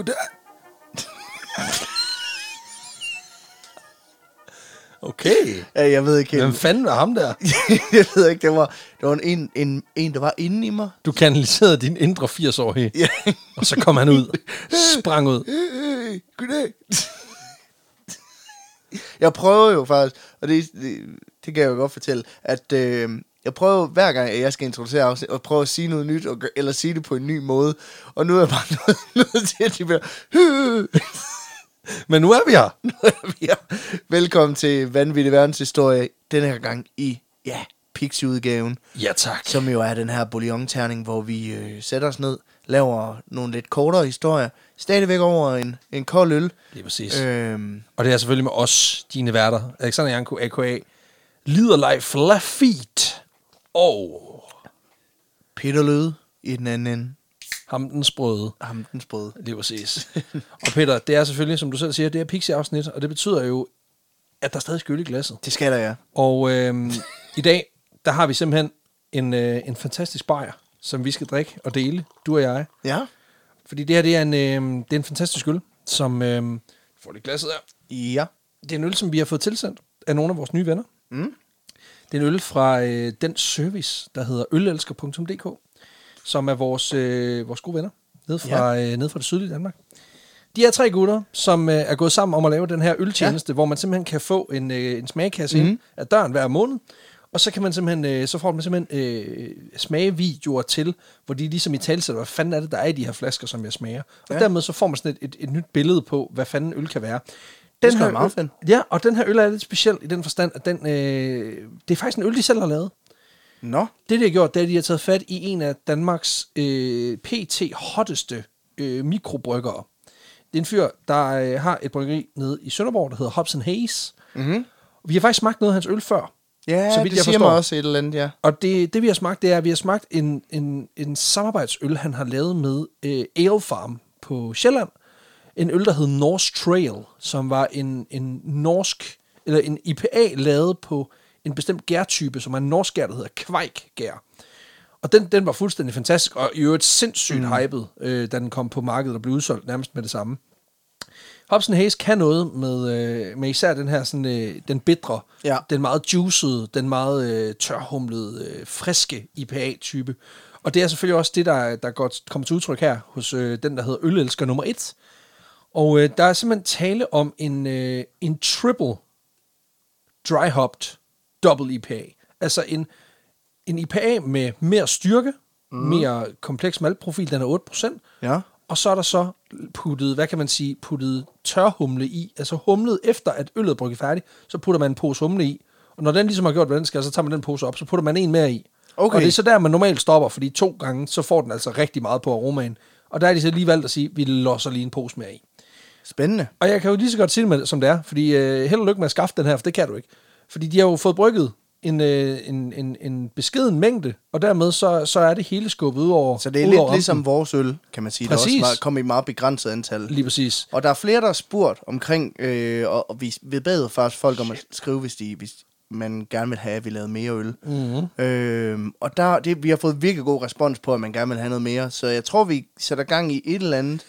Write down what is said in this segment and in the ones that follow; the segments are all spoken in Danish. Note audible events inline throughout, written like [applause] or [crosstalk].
Goddag. Okay. Ja, jeg ved ikke Hvem helt. fanden var ham der? [laughs] jeg ved ikke, det var, det var en, en, en, der var inde i mig. Du kanaliserede din indre 80-årige, Ja. og så kom han ud. Sprang ud. Hey, goddag. jeg prøver jo faktisk, og det, det, det kan jeg jo godt fortælle, at øh, jeg prøver hver gang, at jeg skal introducere afsnit, at prøve at sige noget nyt, og, gør- eller sige det på en ny måde. Og nu er jeg bare [laughs] nødt, nødt til, at de bliver... [laughs] Men nu er vi her. [laughs] ja. Velkommen til Vanvittig Verdenshistorie, denne her gang i, ja, Pixie-udgaven, Ja, tak. som jo er den her bouillon-terning, hvor vi øh, sætter os ned, laver nogle lidt kortere historier, stadigvæk over en, en kold øl. Lige præcis. Øh. Øhm, Og det er selvfølgelig med os, dine værter. Alexander Janko, a.k.a. Liderleif Lafitte. Og Peter Løde i den anden ende. ham den sprøde. Ham den sprøde. Lige præcis. og Peter, det er selvfølgelig, som du selv siger, det er Pixie-afsnit, og det betyder jo, at der er stadig skyld i glasset. Det skal der, ja. Og øh, i dag, der har vi simpelthen en, øh, en fantastisk bajer, som vi skal drikke og dele, du og jeg. Ja. Fordi det her, det er en, øh, det er en fantastisk øl, som... Øh, får lige glasset her. Ja. Det er en øl, som vi har fået tilsendt af nogle af vores nye venner. Mm. Det er en øl fra øh, den service, der hedder ølelsker.dk, som er vores, øh, vores gode venner nede fra, ja. øh, nede fra det sydlige Danmark. De er tre gutter, som øh, er gået sammen om at lave den her øltjeneste, ja. hvor man simpelthen kan få en, øh, en smagkasse mm. ind af døren hver måned, og så kan man simpelthen, øh, så får man simpelthen øh, smagevideoer til, hvor de ligesom i talsætter, hvad fanden er det, der er i de her flasker, som jeg smager. Og Ja. dermed så får man sådan et, et, et nyt billede på, hvad fanden øl kan være. Det skal være meget fedt. Ja, og den her øl er lidt speciel i den forstand, at den, øh, det er faktisk en øl, de selv har lavet. Nå. Det, de har gjort, det er, at de har taget fat i en af Danmarks øh, pt. hotteste øh, mikrobryggere. Det er en fyr, der øh, har et bryggeri nede i Sønderborg, der hedder Hobson Hayes. Mm-hmm. Vi har faktisk smagt noget af hans øl før. Ja, Så vidt det jeg siger forstår. mig også et eller andet, ja. Og det, det vi har smagt, det er, at vi har smagt en, en, en samarbejdsøl, han har lavet med øh, Ale Farm på Sjælland. En øl, der hed Norse Trail, som var en, en norsk, eller en IPA lavet på en bestemt gærtype, som er en norsk gær, der hedder Kveik-gær. Og den, den var fuldstændig fantastisk, og i øvrigt sindssygt mm. hyped, øh, da den kom på markedet og blev udsolgt nærmest med det samme. Hobson Hayes kan noget med, øh, med især den her sådan, øh, den bitre, Ja. den meget juicede, den meget øh, tørhumlede, øh, friske IPA-type. Og det er selvfølgelig også det, der, der går, kommer til udtryk her hos øh, den, der hedder Ølelsker nummer 1. Og øh, der er simpelthen tale om en, øh, en triple dry hopped double IPA. Altså en, en IPA med mere styrke, mm. mere kompleks maltprofil, den er 8%, Ja. og så er der så puttet, hvad kan man sige, puttet tørhumle i, altså humlet efter, at øllet er brygget færdigt, så putter man en pose humle i, og når den ligesom har gjort, hvad den skal, så tager man den pose op, så putter man en mere i. Okay. Og det er så der, man normalt stopper, fordi to gange, så får den altså rigtig meget på aromaen. Og der er de så lige valgt at sige, vi losser lige en pose mere i. Spændende. Og jeg kan jo lige så godt sige det, med, som det er, fordi øh, held og lykke med at skaffe den her, for det kan du ikke. Fordi de har jo fået brygget en, øh, en, en, en beskeden mængde, og dermed så, så er det hele skubbet ud over Så det er lidt over ligesom rampen. vores øl, kan man sige. Der Præcis. også meget, kom i meget begrænset antal. Lige præcis. Og der er flere, der har spurgt omkring, øh, og, og vi, vi bad faktisk folk om at skrive, hvis, de, hvis man gerne vil have, at vi lavede mere øl. Mm-hmm. Øh, og der, det, vi har fået virkelig god respons på, at man gerne vil have noget mere. Så jeg tror, vi sætter gang i et eller andet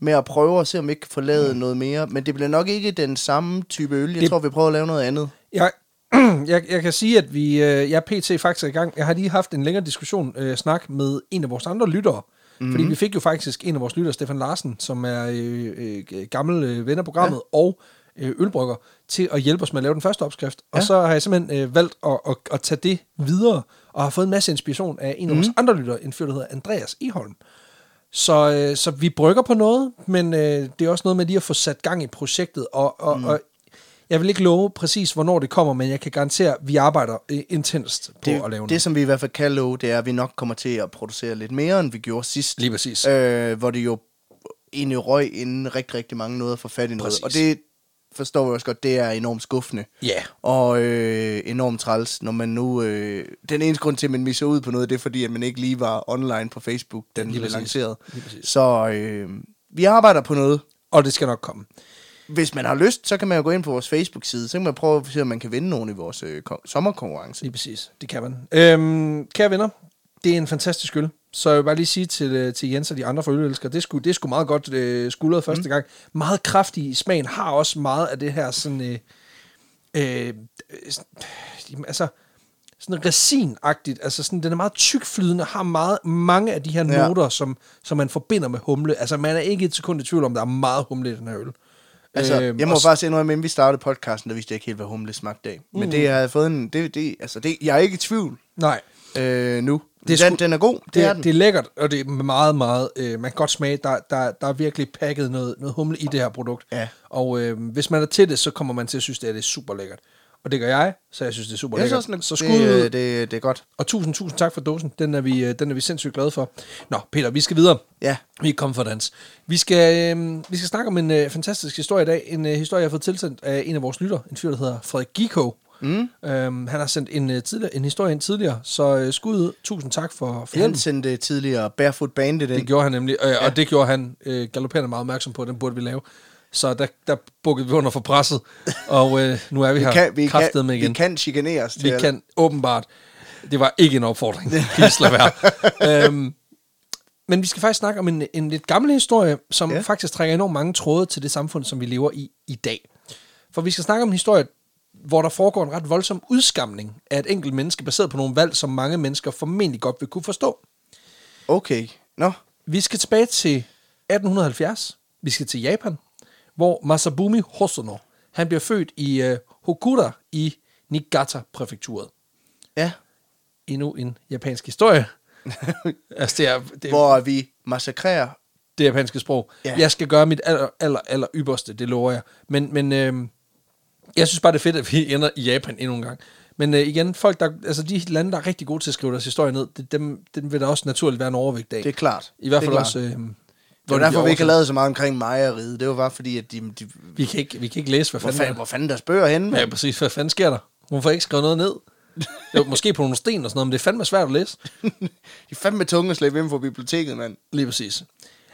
med at prøve at se, om vi ikke kan få lavet noget mere. Men det bliver nok ikke den samme type øl. Jeg Det- tror, vi prøver at lave noget andet. Jeg, [clears throat] jeg, jeg kan sige, at vi, øh, jeg er pt. faktisk er i gang. Jeg har lige haft en længere diskussion, øh, snak med en af vores andre lyttere. Mm-hmm. Fordi vi fik jo faktisk en af vores lyttere, Stefan Larsen, som er øh, øh, gammel øh, ven af programmet, ja. og øh, ølbrygger, til at hjælpe os med at lave den første opskrift. Og Ja. så har jeg simpelthen øh, valgt at, at, at tage det videre, og har fået en masse inspiration af en af vores andre lyttere, en fyr, der hedder Andreas Eholm. Så, øh, så vi brygger på noget, men øh, det er også noget med lige at få sat gang i projektet, og, og, mm. og jeg vil ikke love præcis, hvornår det kommer, men jeg kan garantere, at vi arbejder øh, intenst på Det, at lave det, noget. som vi i hvert fald kan love, det er, at vi nok kommer til at producere lidt mere, end vi gjorde sidst. Lige præcis. øh, hvor det jo egentlig røg inden rigtig, rigtig mange nåede at få fat i noget. Præcis. Og det forstår vi også godt, det er enormt skuffende. Ja, Og øh, enormt træls, når man nu... Øh, den eneste grund til, at man misser ud på noget, det er fordi, at man ikke lige var online på Facebook, den Lige blev lanceret. Så øh, vi arbejder på noget. og det skal nok komme. Hvis man har lyst, så kan man jo gå ind på vores Facebook-side, så kan man prøve at se, om man kan vinde nogen i vores øh, kon- sommerkonkurrence. Lige præcis. Det kan man. Øhm, kære venner, det er en fantastisk øl. Så jeg vil bare lige sige til, øh, til Jens og de andre forølelskere, det skulle det skulle meget godt øh, skuldret første gang. Meget kraftig i smagen, har også meget af det her sådan... Øh, øh, øh, altså sådan resinagtigt, altså sådan, den er meget tykflydende, har meget, mange af de her Ja. noter, som, som man forbinder med humle. Altså, man er ikke et sekund i tvivl om, der er meget humle i den her øl. Altså, Øhm, jeg må og s- faktisk indrømme, inden vi startede podcasten, der vidste jeg ikke helt, hvad humle smagte af. Men det har jeg fået en... Det, det, altså, det, jeg er ikke i tvivl Nej, øh, nu. Det er den, sgu- den er god, det, det, er den. det er lækkert, og det er meget, meget... Øh, man kan godt smage, der, der, der er virkelig pakket noget, noget humle i det her produkt. Ja. Og øh, hvis man er til det, så kommer man til at synes, det er, det er super lækkert. Og det gør jeg, så jeg synes, det er super lækkert. synes så den skud ud, det, det, det er godt. og tusind, tusind tak for dåsen. Den er, vi, øh, den er vi sindssygt glade for. Nå, Peter, vi skal videre. Ja. Vi er kommet for dans. Vi skal, øh, vi skal snakke om en øh, fantastisk historie i dag. En øh, historie, jeg har fået tilsendt af en af vores lytter. En fyr, der hedder Frederik Giko. Mm. Øhm, han har sendt en, øh, tidligere, en historie ind tidligere, så øh, skud ud. Tusind tak for, for Han sendte tidligere Barefoot Bandit ind. Det gjorde han nemlig, øh, ja. og det gjorde han øh, galopperende meget opmærksom på, den burde vi lave. Så der, der bukkede vi under for presset, [laughs] og øh, nu er vi, vi her kan, vi, kan, med igen. vi kan chikaneres til vi at- kan åbenbart. Det var ikke en opfordring. [laughs] Please lad være. øhm, men vi skal faktisk snakke om en, en lidt gammel historie, som ja. faktisk trækker enormt mange tråde til det samfund, som vi lever i i dag. For vi skal snakke om en historie, hvor der foregår en ret voldsom udskamning af et enkelt menneske, baseret på nogle valg, som mange mennesker formentlig godt vil kunne forstå. Okay. Nå. Vi skal tilbage til 1870. Vi skal til Japan, hvor Masabumi Hosono, han bliver født i uh, Hokura i Niigata-præfekturet. Ja. Endnu en japansk historie. [laughs] altså, det er, det, er, Hvor vi massakrerer. det japanske sprog. Ja. Jeg skal gøre mit aller, aller, aller ypperste, det lover jeg. Men, men øh, jeg synes bare, det er fedt, at vi ender i Japan endnu en gang. Men øh, igen, folk, der, altså de lande, der er rigtig gode til at skrive deres historie ned, det, dem, dem vil der også naturligt være en overvægt af. Det er klart. I hvert er fald også... Øh, Det var de derfor, vi ikke har lavet så meget omkring Maja-riget. Det var bare fordi, at de... de Vi kan ikke, vi kan ikke læse, hvad hvor, fanden, fanden, hvor fanden deres bøger henne? Ja, præcis. Hvad fanden sker der? Hun får ikke skrevet noget ned. [laughs] Jo, måske på nogle sten og sådan noget, men det er fandme svært at læse. [laughs] De er fandme tunge at slæbe ind på biblioteket, mand. Lige præcis.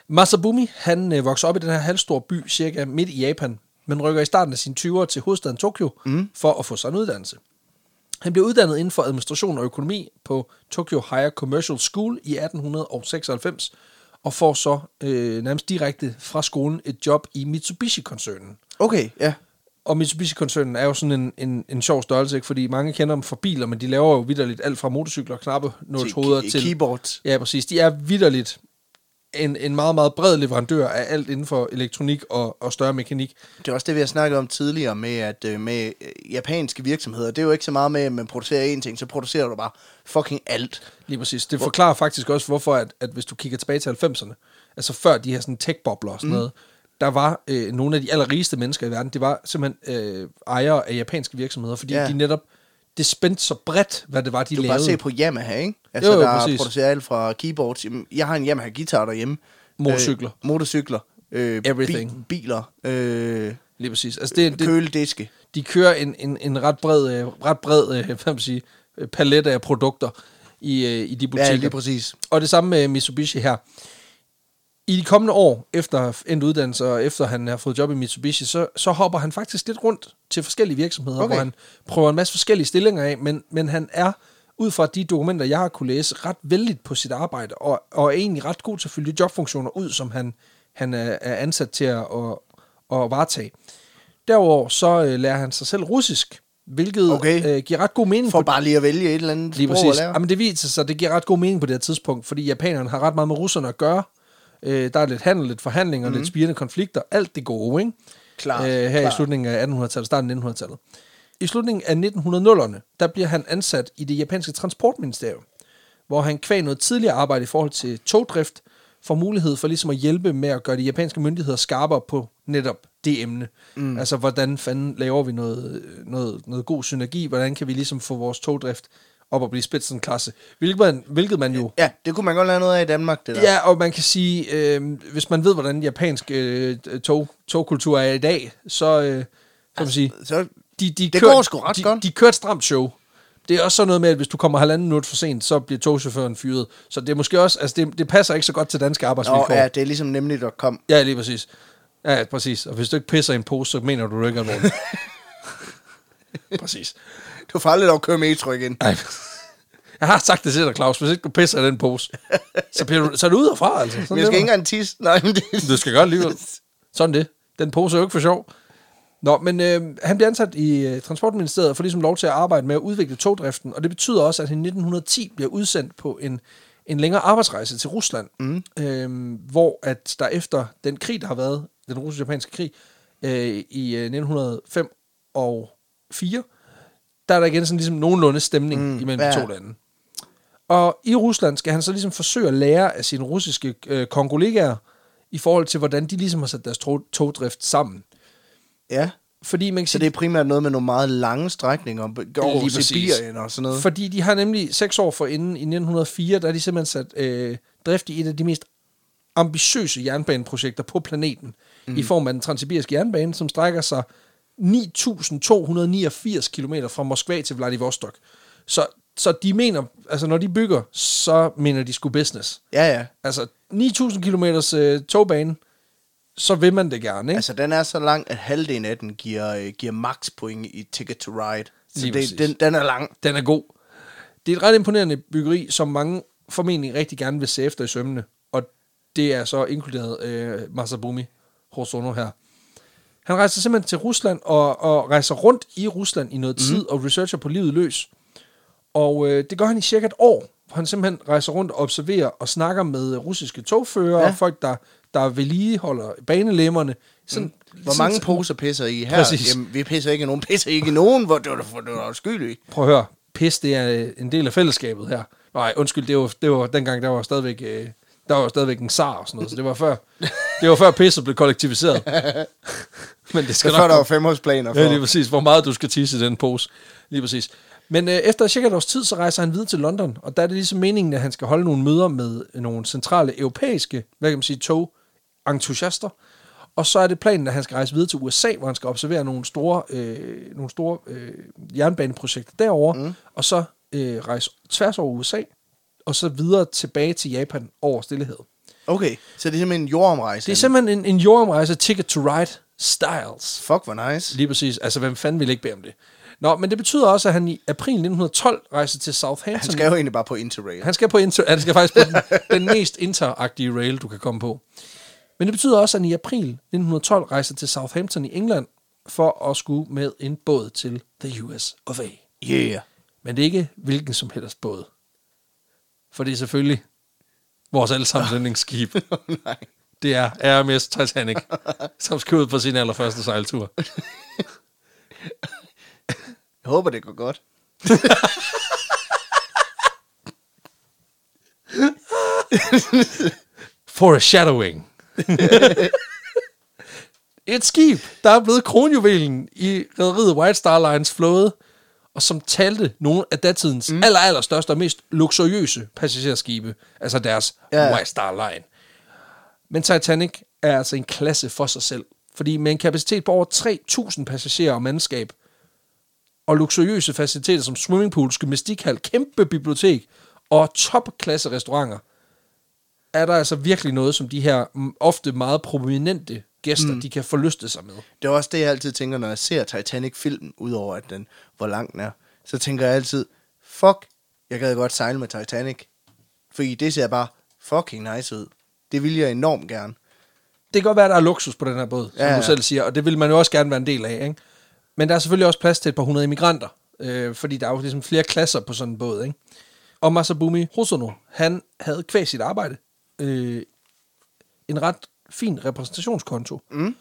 Masabumi, han øh, vokser op i den her halvstore by, cirka midt i Japan, men rykker i starten af sine 20'ere til hovedstaden Tokyo mm. for at få sig en uddannelse. Han blev uddannet inden for administration og økonomi på Tokyo Higher Commercial School i 1896, og får så øh, nærmest direkte fra skolen et job i Mitsubishi-koncernen. Okay, ja. Og Mitsubishi-koncernen er jo sådan en, en, en sjov størrelse, ikke? fordi mange kender dem for biler, men de laver jo vidderligt alt fra motorcykler, knappe, nålshoveder Til til... keyboards. Ja, præcis. De er vidderligt en, en meget, meget bred leverandør af alt inden for elektronik og, og større mekanik. Det er også det, vi har snakket om tidligere med, at øh, med øh, japanske virksomheder, det er jo ikke så meget med, at man producerer én ting, så producerer du bare fucking alt. Lige præcis. Det forklarer faktisk også, hvorfor, at, at hvis du kigger tilbage til 90'erne, altså før de her sådan tech-bobler og sådan mm. noget, der var øh, nogle af de allerrigeste mennesker i verden, det var simpelthen øh, ejere af japanske virksomheder, fordi ja. de netop, det spændte så bredt, hvad det var, de Du lavede. bare se på Yamaha, ikke? Altså, Jo, jo, der præcis. producerer alt fra keyboards. Jeg har en Yamaha guitar derhjemme. Motorcykler. Øh, motorcykler. Øh, Everything. Bi- biler. Øh, Lige præcis. Altså det, det, kølediske. de kører en, en, en ret bred, øh, ret bred øh, [laughs] hvad man sige, palet af produkter i, øh, i de butikker. Ja, lige præcis. Og det samme med Mitsubishi her. I de kommende år, efter endt uddannelse, og efter han har fået job i Mitsubishi, så, så hopper han faktisk lidt rundt til forskellige virksomheder, Okay. hvor han prøver en masse forskellige stillinger af, men, men han er, ud fra de dokumenter, jeg har kunne læse, ret vældig på sit arbejde, og, og er egentlig ret god til at fylde de jobfunktioner ud, som han, han er, er ansat til at, at, at varetage. Derudover så øh, lærer han sig selv russisk, hvilket Okay. øh, giver ret god mening For på bare lige at vælge et eller andet Lige sprog præcis. at lære. Jamen, det viser sig, det giver ret god mening på det her tidspunkt, fordi japanerne har ret meget med russerne at gøre. Øh, der er lidt handel, lidt forhandlinger, mm. lidt spirende konflikter. Alt det gode, ikke? Klart, Øh, her klart. i slutningen af 1800-tallet, starten af 1900-tallet. I slutningen af 1900'erne, der bliver han ansat i det japanske transportministerium, hvor han kvæg noget tidligere arbejde i forhold til togdrift, får mulighed for ligesom at hjælpe med at gøre de japanske myndigheder skarpere på netop det emne. Mm. Altså, hvordan fanden laver vi noget, noget, noget god synergi? Hvordan kan vi ligesom få vores togdrift op og blive spidsenklasse? Hvilket man, hvilket man jo... Ja, det kunne man godt lære noget af i Danmark, det der. Ja, og man kan sige, øh, hvis man ved, hvordan japansk øh, tog, togkultur er i dag, så øh, kan man sige, Så, de, de det kører- går sgu ret de, godt. De kører et stramt show. Det er også sådan noget med, at hvis du kommer halvanden minut for sent, så bliver togchaufføren fyret. Så det er måske også, altså det, det passer ikke så godt til danske arbejdsvilkår. Nå, ja, det er ligesom nemlig.com. ja, lige præcis. Ja, præcis. Og hvis du ikke pisser i en pose, så mener du det ikke alvorligt. [laughs] præcis. Du får aldrig lov at køre metro igen. Ej. [laughs] Jeg har sagt det til dig, Claus. Hvis ikke du pisser i den pose, så, bliver du, så er du ud herfra, altså. Sådan Men jeg skal ikke engang tisse. Nej, men det... Du skal gøre alligevel. Sådan det. Den pose er jo ikke for sjov. Nå, men øh, han bliver ansat i øh, Transportministeriet og får ligesom lov til at arbejde med at udvikle togdriften, og det betyder også, at han i 1910 bliver udsendt på en, en længere arbejdsrejse til Rusland, mm. øh, hvor at der efter den krig, der har været, den russisk-japanske krig, øh, i øh, 1905 og 4, der er der igen sådan ligesom nogenlunde stemning mm, imellem ja. de to lande. Og i Rusland skal han så ligesom forsøge at lære af sine russiske øh, kongolegaer i forhold til, hvordan de ligesom har sat deres tog- togdrift sammen. Ja, Fordi man kan så det er primært noget med nogle meget lange strækninger over. Sibirien og sådan noget. fordi de har nemlig seks år forinden, i 1904, der er de simpelthen sat øh, drift i et af de mest ambitiøse jernbaneprojekter på planeten, mm. i form af den transsibiriske jernbane, som strækker sig 9.289 km fra Moskva til Vladivostok. Så, så de mener, altså når de bygger, så mener de sgu business. Ja, ja. Altså 9.000 km øh, togbane, så vil man det gerne, ikke? Altså, den er så lang, at halvdelen af den giver, øh, giver max point i Ticket to Ride. Så det, den, den er lang. Den er god. Det er et ret imponerende byggeri, som mange formentlig rigtig gerne vil se efter i sømmene. Og det er så inkluderet øh, Masabumi Hosono her. Han rejser simpelthen til Rusland og, og rejser rundt i Rusland i noget tid og researcher på livet løs. Og øh, det gør han i cirka et år, hvor han simpelthen rejser rundt og observerer og snakker med russiske togførere Ja. og folk, der, der vedligeholder banelemmerne. Sådan, Hvor sådan- mange poser pisser I her? Præcis. Jamen, vi pisser ikke nogen. Pisser ikke nogen, hvor det var skyldig. Prøv at høre, pis, det er øh, en del af fællesskabet her. Nej, undskyld, det var, det var dengang, der var stadigvæk, øh, der var stadigvæk en zar og sådan noget, så det var før, det var før pisset blev kollektiviseret. [laughs] Men det skal før nok der var femårsplaner for. Ja, lige præcis, hvor meget du skal tisse i den pose. Lige præcis. Men øh, efter cirka et års tid, så rejser han videre til London, og der er det ligesom meningen, at han skal holde nogle møder med nogle centrale europæiske, hvad kan man sige, togentusiaster. Og så er det planen, at han skal rejse videre til USA, hvor han skal observere nogle store, øh, nogle store øh, jernbaneprojekter derovre, mm. og så øh, rejse tværs over USA, og så videre tilbage til Japan over Stillehed. Okay, så det er simpelthen en jordomrejse. Det er simpelthen en, en jordomrejse, ticket to ride styles. Fuck, hvor nice. Lige præcis. Altså, hvem fanden ville ikke bede om det? Nå, men det betyder også, at han i april 1912 rejser til Southampton. Han skal jo egentlig bare på Interrail. Han skal på inter, han skal faktisk på den, [laughs] den mest interagtige rail, du kan komme på. Men det betyder også, at han i april 1912 rejser til Southampton i England for at skulle med en båd til the US of A. Yeah. Men det er ikke hvilken som helst båd. For det er selvfølgelig vores allesammens yndlingsskib. [laughs] Nej. Det er RMS Titanic, som skal ud på sin allerførste sejltur. Jeg håber, det går godt. Foreshadowing. Et skib, der er blevet kronjuvelen i rederiet White Star Lines flåde, og som talte nogle af datidens mm. aller, aller største og mest luksuriøse passagerskibe, altså deres ja. White Star Line. Men Titanic er altså en klasse for sig selv, fordi med en kapacitet på over 3.000 passagerer og mandskab, og luksuriøse faciliteter som swimmingpool, gymnastikhal, kæmpe bibliotek og topklasse restauranter, er der altså virkelig noget, som de her ofte meget prominente gæster, mm. de kan forlyste sig med. Det er også det, jeg altid tænker, når jeg ser Titanic-filmen, udover at den, hvor lang den er. Så tænker jeg altid, fuck, jeg gad godt sejle med Titanic. Fordi det ser bare fucking nice ud. Det vil jeg enormt gerne. Det kan godt være, at der er luksus på den her båd, som Ja, ja, du selv siger, og det vil man jo også gerne være en del af. Ikke? Men der er selvfølgelig også plads til et par hundrede immigranter, øh, fordi der er jo ligesom flere klasser på sådan en båd. Ikke? Og Masabumi Hosono, han havde kvæg sit arbejde øh, en ret fin repræsentationskonto. Mm.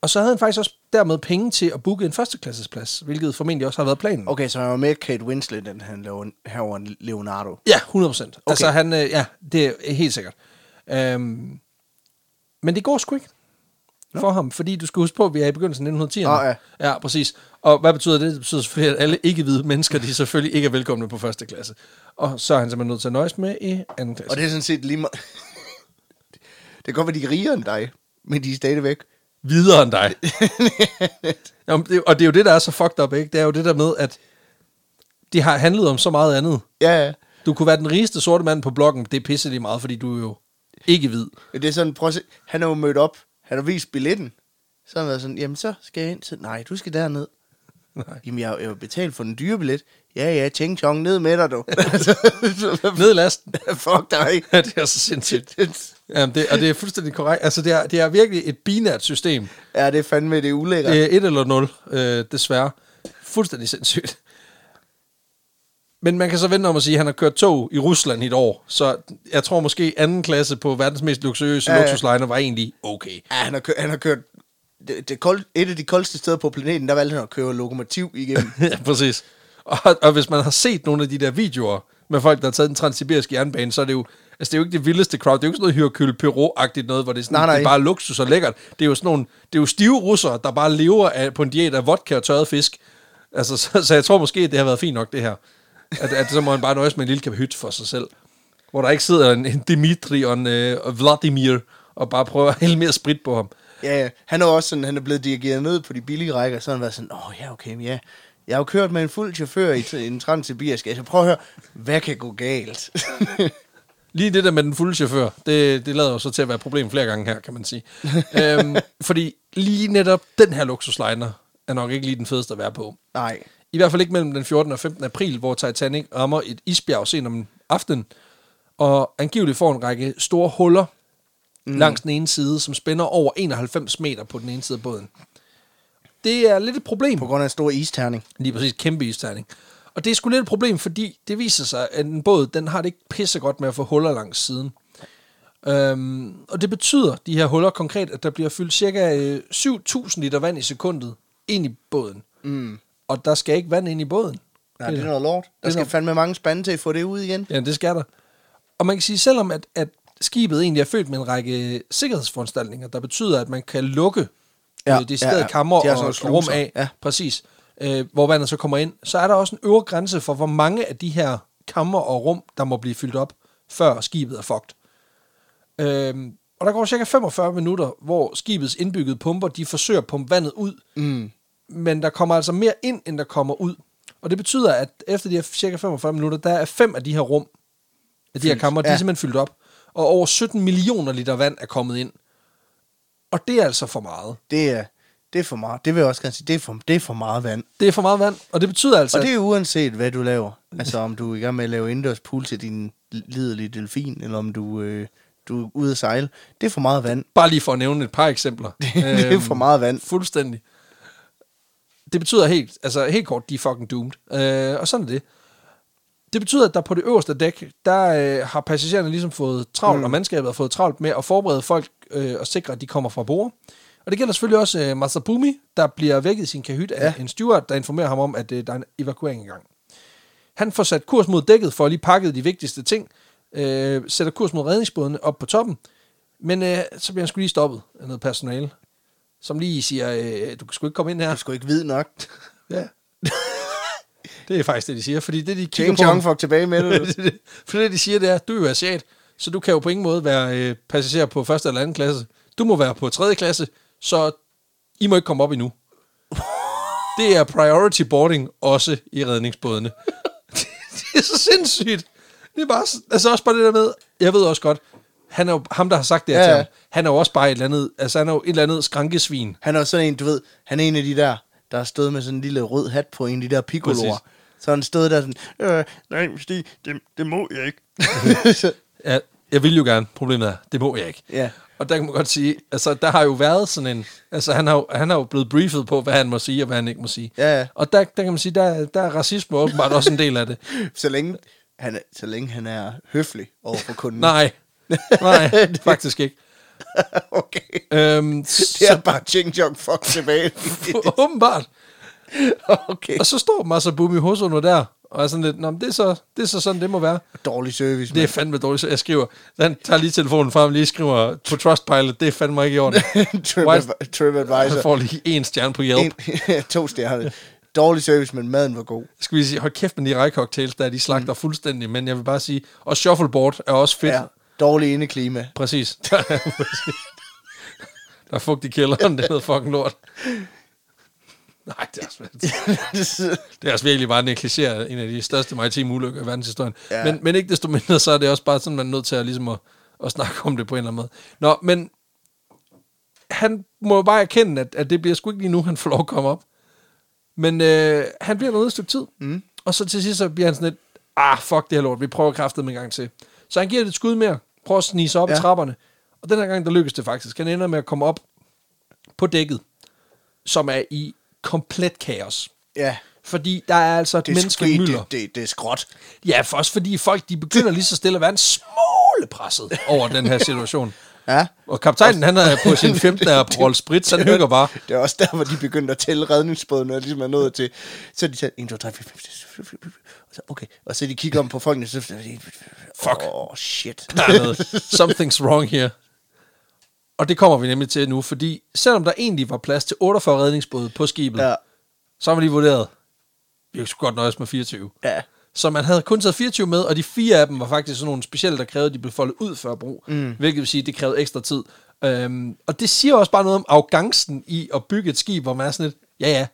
Og så havde han faktisk også dermed penge til at booke en førsteklasses hvilket formentlig også har været planen. Okay, så han var med Kate Winslet, den han laver Leonardo. Ja, 100 procent. Okay. Altså han, øh, ja, det er helt sikkert. Øhm, men det går sgu ikke for ham, fordi du skal huske på, at vi er i begyndelsen af 1910'erne. Nå, ja. ja, præcis. Og hvad betyder det? Det betyder selvfølgelig, at alle ikke-hvide mennesker, de selvfølgelig ikke er velkomne på første klasse. Og så er han simpelthen nødt til at nøjes med i anden klasse. Og det er sådan set lige meget... det kan godt være, de er rigere end dig, men de er stadigvæk... videre end dig. [laughs] Jamen, det, og det er jo det, der er så fucked up, ikke? Det er jo det der med, at det har handlet om så meget andet. Ja, ja. Du kunne være den rigeste sorte mand på bloggen, det er pisse lige meget, fordi du er jo ikke hvid. Det er sådan, prøv at se, han er jo mødt op, han har vist billetten. Så har han været sådan, jamen så skal jeg ind til, nej, du skal derned. Jamen, jeg, jeg har betalt for den dyre billet. Ja, ja, ching chong, ned med dig, du. [laughs] [laughs] Ned lasten. Fuck dig. Det er så sindssygt. Jamen, det, og det er fuldstændig korrekt. Altså, det er, det er virkelig et binært system. Ja, det er fandme, det er ulækkert. Det er et eller nul, øh, desværre. Fuldstændig sindssygt. Men man kan så vente om at sige, at han har kørt tog i Rusland i et år. Så jeg tror måske anden klasse på verdens mest luksuriøse Ja, ja, ja. luksusliner var egentlig okay. Ja, han har kørt, han har kørt det, det kold, et af de koldeste steder på planeten, der valgte han at køre lokomotiv igennem. [laughs] ja, præcis. Og, og hvis man har set nogle af de der videoer med folk, der har taget den transsibiriske jernbane, så er det jo, altså det er jo ikke det vildeste crowd. Det er jo ikke sådan noget Hercule Perot-agtigt noget, hvor det er, sådan, Nej, nej. det er bare luksus og lækkert. Det er jo sådan nogle, det er jo stive russere, der bare lever af, på en diæt af vodka og tørret fisk. Altså, så, så jeg tror måske, at det har været fint nok, det her. At, at så må man bare nøjes med en lille kahyt for sig selv. Hvor der ikke sidder en, en Dimitri og en uh, Vladimir og bare prøver at hælde mere sprit på ham. ja, ja. Han er også sådan, han er blevet dirigeret ned på de billige rækker, så han været sådan, åh, ja, okay, men ja. Jeg har jo kørt med en fuld chauffør i en transsibirisk. Altså, prøv at høre, hvad kan gå galt? [laughs] Lige det der med den fulde chauffør, det, det lader jo så til at være et problem flere gange her, kan man sige. [laughs] øhm, fordi lige netop den her luksusliner er nok ikke lige den fedeste at være på. Nej. I hvert fald ikke mellem den 14. og 15. april, hvor Titanic rammer et isbjerg sent om aftenen, og angiveligt får en række store huller mm. langs den ene side, som spænder over 91 meter på den ene side af båden. Det er lidt et problem. På grund af en stor isterning. Lige præcis, kæmpe isterning. Og det er sgu lidt et problem, fordi det viser sig, at en båd, den har det ikke pissegodt med at få huller langs siden. Øhm, og det betyder, de her huller konkret, at der bliver fyldt cirka øh, 7.000 liter vand i sekundet ind i båden. Mm. Og der skal ikke vand ind i båden. Nej, det er noget lort. Der Det er skal noget- fandme mange spande til at få det ud igen. Ja, det skal der. Og man kan sige, selvom at, at skibet egentlig er født med en række sikkerhedsforanstaltninger, der betyder, at man kan lukke Ja, øh, de ja, ja, ja. kammer De og, rum af, Ja. præcis, øh, hvor vandet så kommer ind, så er der også en øvre grænse for, hvor mange af de her kammer og rum, der må blive fyldt op, før skibet er fucked. Øhm, og der går cirka 45 minutter, hvor skibets indbyggede pumper, de forsøger at pumpe vandet ud, Mm. men der kommer altså mere ind, end der kommer ud. Og det betyder, at efter de her cirka 45 minutter, der er fem af de her rum, af de her kammer, de er ja. simpelthen fyldt op. Og over 17 millioner liter vand er kommet ind. Og det er altså for meget. Det er, det er for meget. Det vil jeg også gerne sige. Det er for, det er for meget vand. Det er for meget vand, og det betyder altså... Og det er uanset, hvad du laver. Altså, om du er i gang med at lave indendørs pool til din liderlige delfin, eller om du, øh, du er ude at sejle. Det er for meget vand. Bare lige for at nævne et par eksempler. [laughs] det er Øhm, for meget vand. Fuldstændig. Det betyder helt, altså helt kort, de er fucking doomed. Øh, og sådan er det. Det betyder, at der på det øverste dæk, der øh, har passagererne ligesom fået travlt, mm. og mandskabet har fået travlt med at forberede folk øh, og sikre, at de kommer fra bord. Og det gælder selvfølgelig også øh, Masabumi, der bliver vækket i sin kahyt af Ja. en steward, der informerer ham om, at øh, der er en evakuering i gang. Han får sat kurs mod dækket for at lige pakket de vigtigste ting, øh, sætter kurs mod redningsbådene op på toppen, men øh, så bliver han sgu lige stoppet af noget personale, som lige siger, øh, du kan sgu ikke komme ind her. Du skal ikke vide nok. [laughs] Ja. det er faktisk det, de siger, fordi det, de kigger Ching på... chong, fuck tilbage med det. [laughs] For det, de siger, det er, du er jo asiat, så du kan jo på ingen måde være øh, passager på første eller anden klasse. Du må være på tredje klasse, så I må ikke komme op endnu. Det er priority boarding også i redningsbådene. det er så sindssygt. Det er bare, altså også bare det der med, jeg ved også godt, han er jo, ham der har sagt det her Ja, til ham, han er jo også bare et eller andet, altså han er jo et eller andet skrankesvin. Han er jo sådan en, du ved, han er en af de der, der har stået med sådan en lille rød hat på, en af de der piccoloer. Præcis. Så han stod der sådan, øh, nej, Stig, det, det må jeg ikke. [laughs] Ja, jeg vil jo gerne. Problemet er, det må jeg ikke. Ja. Og der kan man godt sige, altså der har jo været sådan en, altså han har, jo, han har jo blevet briefet på, hvad han må sige og hvad han ikke må sige. Ja, ja. Og der, der kan man sige, der, der er racisme åbenbart også en del af det. [laughs] så, længe han er, så længe han er høflig over for kunden. Nej, nej, faktisk ikke. [laughs] okay. Øhm, [laughs] Det så, er bare ching chong fuck tilbage. åbenbart. okay. Og så står Masabumi Hosono der, og er sådan lidt, Nå, men det, er så, det er så sådan, det må være. Dårlig service, Det er fandme dårligt, så jeg skriver, han tager lige telefonen frem, lige skriver på Trustpilot, det er fandme ikke i orden. [laughs] TripAdvisor. Han får lige en stjerne på Yelp. En, [laughs] to stjerner. Dårlig service, men maden var god. skal vi sige, hold kæft med de rejcocktails, der de slagter mm. fuldstændig, men jeg vil bare sige, og shuffleboard er også fedt. Ja. Dårlig indeklima. Præcis. [laughs] der er fugt i kælderen, det er noget fucking lort. [laughs] Nej, det er, også, [laughs] det er også virkelig bare negligeret en af de største maritime ulykker i verdenshistorien. Ja. Men, men ikke desto mindre, så er det også bare sådan, man er nødt til at, ligesom at, at snakke om det på en eller anden måde. Nå, men han må bare erkende, at, at det bliver sgu ikke lige nu, han får lov at komme op. Men øh, han bliver dernede et stykke tid, mm. og så til sidst så bliver han sådan lidt, ah, fuck det her lort, vi prøver kraftet med en gang til. Så han giver det et skud mere, prøver at snige sig op. Ja. i trapperne, og den her gang, der lykkes det faktisk. Han ender med at komme op på dækket, som er i komplet kaos. Ja. Fordi der er altså et Det er, menneske mylder. det, det, det er skråt. Ja, for også fordi folk, de begynder lige så stille at være en smule presset over den her situation. Ja. Og kaptajnen, han er på sin 15. Aperol Sprit, så han hygger bare. Det er også der, hvor de begyndte at tælle redningsbåden, og ligesom er nået til... Så de taget 1, 2, 3, 4, 5, 6, 7, 8, 9, og så, okay. Og så de kigger om på folkene, så... Fuck. Åh, oh, shit. Der er noget. [laughs] Something's wrong here. Og det kommer vi nemlig til nu, fordi selvom der egentlig var plads til 48 redningsbåde på skibet, ja. Så var de vurderet, vi skulle godt nøjes med 24. Ja. Så man havde kun taget 24 med, og de fire af dem var faktisk sådan nogle specielle, der krævede, at de blev foldet ud før brug. Mm. Hvilket vil sige, at det krævede ekstra tid. Øhm, og det siger også bare noget om arrogancen i at bygge et skib, hvor man er sådan lidt, ja ja,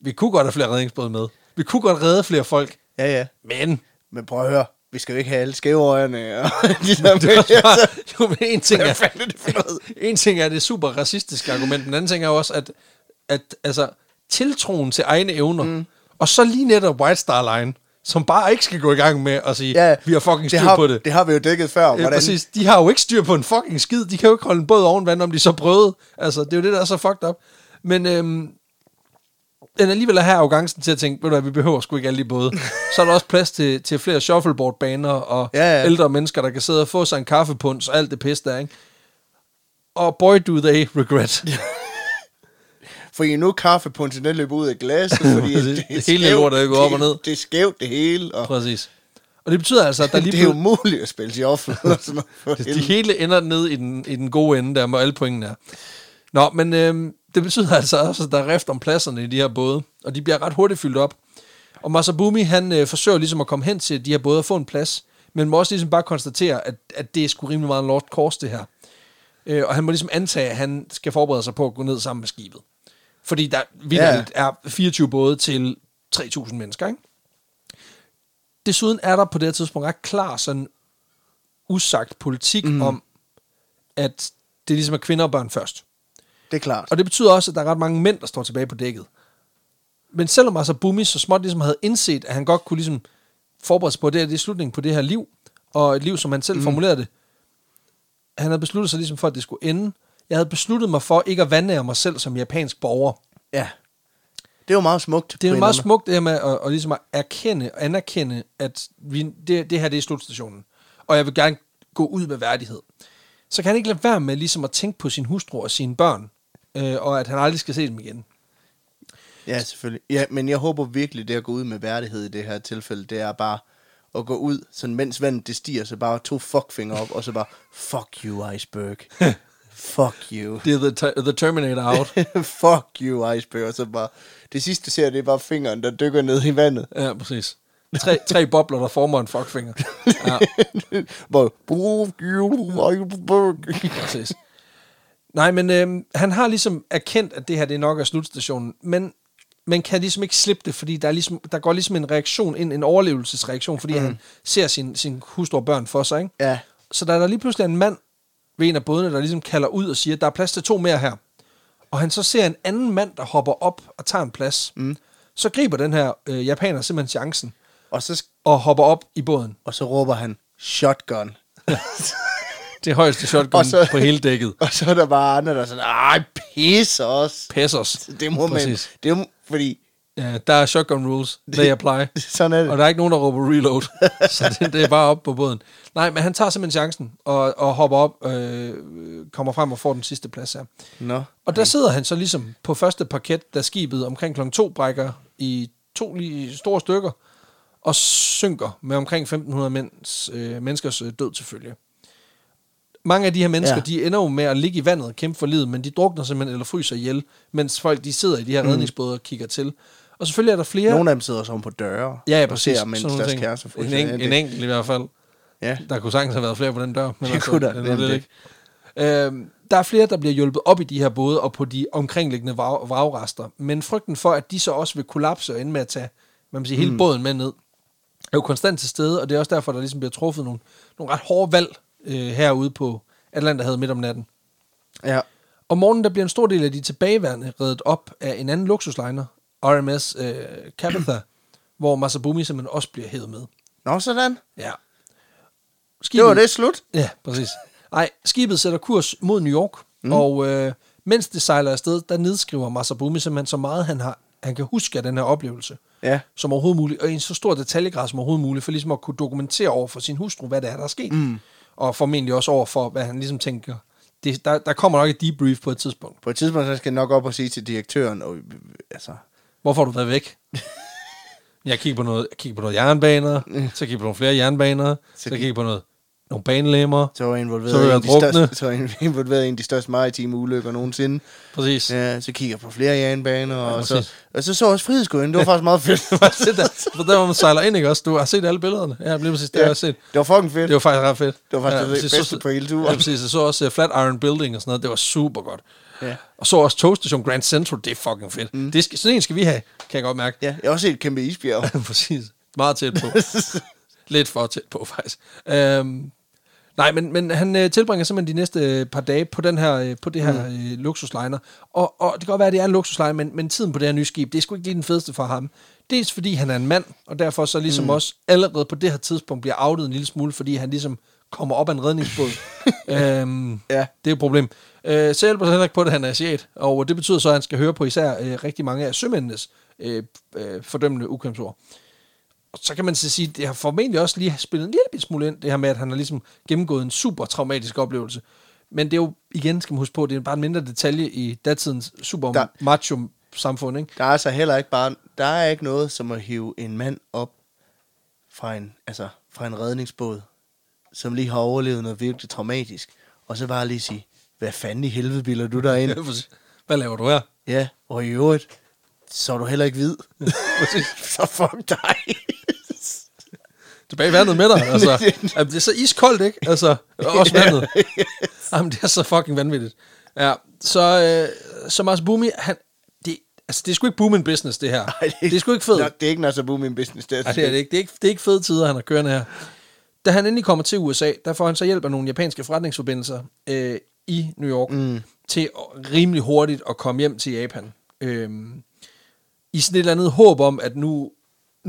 vi kunne godt have flere redningsbåde med. Vi kunne godt redde flere folk. Ja, ja. Men Men prøv at høre. Vi skal jo ikke have alle skæveøjerne. Og [laughs] ligesom, [laughs] det er også bare, jo, men en ting er, det for noget? en ting er det super racistiske argument, den anden ting er jo også, at, at altså, tiltroen til egne evner, mm. og så lige netop White Star Line, som bare ikke skal gå i gang med at sige, Ja, vi har fucking det styr har, på det. Det har vi jo dækket før. Ja, præcis. De har jo ikke styr på en fucking skid. De kan jo ikke holde en båd oven vand, om de så prøvede. Altså, det er jo det, der er så fucked up. Men øhm, den alligevel er her arrogancen til at tænke, ved du hvad, vi behøver sgu ikke alle de både. [laughs] Så er der også plads til, til flere shuffleboardbaner og Ja, ja. ældre mennesker, der kan sidde og få sig en kaffepunds og alt det pis der, ikke? Og boy, do they regret. [laughs] Fordi nu er kaffepunchen, den løber ud af glasset, [laughs] fordi Det- det, det hele lortet er gået op og ned. Det, det er skævt det hele, og Præcis. Og det betyder altså, at der lige det er pludselig- umuligt at spille sig off. og sådan noget for De helvede. hele ender ned i den, i den gode ende, der med alle pointene er. Nå, men øhm, det betyder [laughs] altså også, at der er rift om pladserne i de her både, og de bliver ret hurtigt fyldt op. Og Masabumi, han øh, forsøger ligesom at komme hen til de her både og få en plads, men må også ligesom bare konstatere, at, at det er sgu rimelig meget en lost course, det her. Øh, og han må ligesom antage, at han skal forberede sig på at gå ned sammen med skibet. Fordi der vildt er 24 både til 3.000 mennesker, ikke? Desuden er der på det her tidspunkt ret klar sådan usagt politik mm. om, at det ligesom er kvinder og børn først. Det er klart. Og det betyder også, at der er ret mange mænd, der står tilbage på dækket. Men selvom altså Bumi så småt ligesom havde indset, at han godt kunne ligesom forberede sig på det, her, det er slutningen på det her liv, og et liv, som han selv mm. formulerede det, han havde besluttet sig ligesom for, at det skulle ende. Jeg havde besluttet mig for ikke at vandære mig selv som japansk borger. Ja. Det er jo meget smukt. Det er jo en meget smukt det her med at, at, ligesom at erkende og anerkende, at vi, det, det her det er slutstationen. Og jeg vil gerne gå ud med værdighed. Så kan han ikke lade være med ligesom at tænke på sin hustru og sine børn, øh, og at han aldrig skal se dem igen. Ja, selvfølgelig. Ja, men jeg håber virkelig, det at gå ud med værdighed i det her tilfælde, det er bare at gå ud, sådan mens vandet det stiger, så bare to fuckfinger op, og så bare, fuck you, iceberg. [laughs] fuck you. Det er the, the Terminator out. [laughs] fuck you, iceberg. Og så bare, det sidste ser, det er bare fingeren, der dykker ned i vandet. ja, præcis. Tre, tre bobler, der former en fuckfinger. [laughs] Ja, bare, fuck you, iceberg. præcis. Nej, men øh, han har ligesom erkendt, at det her det er nok er slutstationen, men man kan ligesom ikke slippe det, fordi der, er ligesom, der går ligesom en reaktion ind, en overlevelsesreaktion, fordi mm. han ser sin, sin hustru og børn for sig, ikke? Ja, Så der er der lige pludselig en mand ved en af bådene, der ligesom kalder ud og siger, at der er plads til to mere her. Og han så ser en anden mand, der hopper op og tager en plads. Mm. Så griber den her øh, japaner simpelthen chancen og så, og hopper op i båden. og så råber han, shotgun. [laughs] Det højeste shotgun Og så- på hele dækket. [laughs] og så er der bare andre, der er sådan, ej, pisse os. Pessos. Det må man, det jo- fordi, Ja, der er shotgun rules. They [laughs] apply. sådan er det. Og der er ikke nogen, der råber reload. [laughs] så det, det er bare op på båden. Nej, men han tager simpelthen chancen og, og hopper op, øh, kommer frem og får den sidste plads her. Nå. Og der sidder han så ligesom på første parket, da skibet omkring kl. 2 brækker i to lige store stykker, og synker med omkring 1500 mænds, øh, menneskers øh, død til følge. Mange af de her mennesker, ja. De ender jo med at ligge i vandet og kæmpe for livet, men de drukner simpelthen eller fryser ihjel, mens folk de sidder i de her mm. redningsbåde og kigger til. Og selvfølgelig er der flere... Nogle af dem sidder sådan på døre. ja, ja, og præcis. Ser, Sådan nogle deres kæreste en, en, en enkelt i hvert fald. Ja. Der kunne sagtens have været flere på den dør. Men Det kunne der, det, det ikke. Øhm, der er flere, der bliver hjulpet op i de her både og på de omkringliggende vrag, vragrester. Men frygten for, at de så også vil kollapse og ende med at tage man siger, hele båden med ned, er jo konstant til stede, og det er også derfor, der ligesom bliver truffet nogle, nogle ret hårde valg øh, herude på Atlanterhavet midt om natten. ja. Om morgenen der bliver en stor del af de tilbageværende reddet op af en anden luksusliner, RMS øh, Capitha, [clears throat] hvor Masabumi simpelthen også bliver hævet med. Nå, sådan. Ja. Det var det slut. Ja, præcis. Nej, skibet sætter kurs mod New York, mm. og øh, mens det sejler afsted, der nedskriver Masabumi simpelthen så meget, han, har, han kan huske af den her oplevelse, Ja. som overhovedet muligt, og i en så stor detaljegrad som overhovedet muligt, for ligesom at kunne dokumentere over for sin hustru, hvad det er, der er sket. Mm. Og formentlig også over for, hvad han ligesom tænker. Det, der, der kommer nok et debrief på et tidspunkt. På et tidspunkt, så skal jeg nok op og sige til direktøren, og, altså, Hvorfor har du været væk? [laughs] Jeg kigger på noget, jeg kigger på noget jernbaner, så kigger på nogle flere jernbaner, så, så kigger på noget, nogle banelemmer. så var involveret, Så en de største, var involveret i en af de største maritime ulykker nogensinde. Præcis. Ja, så kigger på flere jernbaner, og, så, og så så også Frihedsgården. Det var faktisk meget fedt. [laughs] Se der, for der, hvor man sejler ind, ikke også? Du har set alle billederne. Ja, lige præcis, det har jeg set. det var fucking fedt. Det var faktisk ret fedt. Det var faktisk det præcis. bedste Så- på hele turen. Ja, præcis. Jeg så også uh, Flatiron Building og sådan noget. Det var super godt. Ja. Og så også togstation Grand Central. Det er fucking fedt. Mm. Det skal, sådan en skal vi have, kan jeg godt mærke. Ja, jeg har også set et kæmpe isbjerg. [laughs] præcis. Meget tæt på. [laughs] Lidt for tæt på, faktisk. Øhm, nej, men, men han øh, tilbringer simpelthen de næste øh, par dage på, den her, øh, på det her øh, luksusliner. Og, og det kan godt være, at det er en luksusliner, men, men tiden på det her nye skib, det er sgu ikke lige den fedeste for ham. Dels fordi han er en mand, og derfor så ligesom mm. også allerede på det her tidspunkt bliver outet en lille smule, fordi han ligesom kommer op af en redningsbåd. [laughs] øhm, Ja. Det er et problem. Øh, så hjælper heller ikke på, at han er asiat, og det betyder så, at han skal høre på især øh, rigtig mange af sømændenes øh, øh, fordømmende ukvemsord. Så kan man så sige, det har formentlig også lige spillet en lille smule ind, det her med, at han har ligesom gennemgået en super traumatisk oplevelse. Men det er jo, igen skal man huske på, det er bare en mindre detalje i datidens super Der- macho samfund, ikke? Der er altså heller ikke bare, der er ikke noget som at hive en mand op fra en, altså, fra en redningsbåd, som lige har overlevet noget virkelig traumatisk, og så bare lige sige, hvad fanden i helvede bilder du dig ind? [laughs] Hvad laver du her? ja, og i øvrigt, så er du heller ikke hvid. [laughs] så fuck dig. Tilbage i vandet med dig, [laughs] altså. Jamen, det er så iskoldt, ikke? Altså, og også vandet. [laughs] Jamen, det er så fucking vanvittigt. Ja, så, øh, så Mars Bumi, han, det, altså, det er sgu ikke booming business, det her. Ej, det er sgu ikke fedt. Det er ikke Nasser Boom business. Det er, Nej, det er det ikke. Det er ikke, det er ikke fede tider, han har kørende her. Da han endelig kommer til USA, der får han så hjælp af nogle japanske forretningsforbindelser øh, i New York, mm. til rimelig hurtigt at komme hjem til Japan. Øhm, I sådan et eller andet håb om, at nu,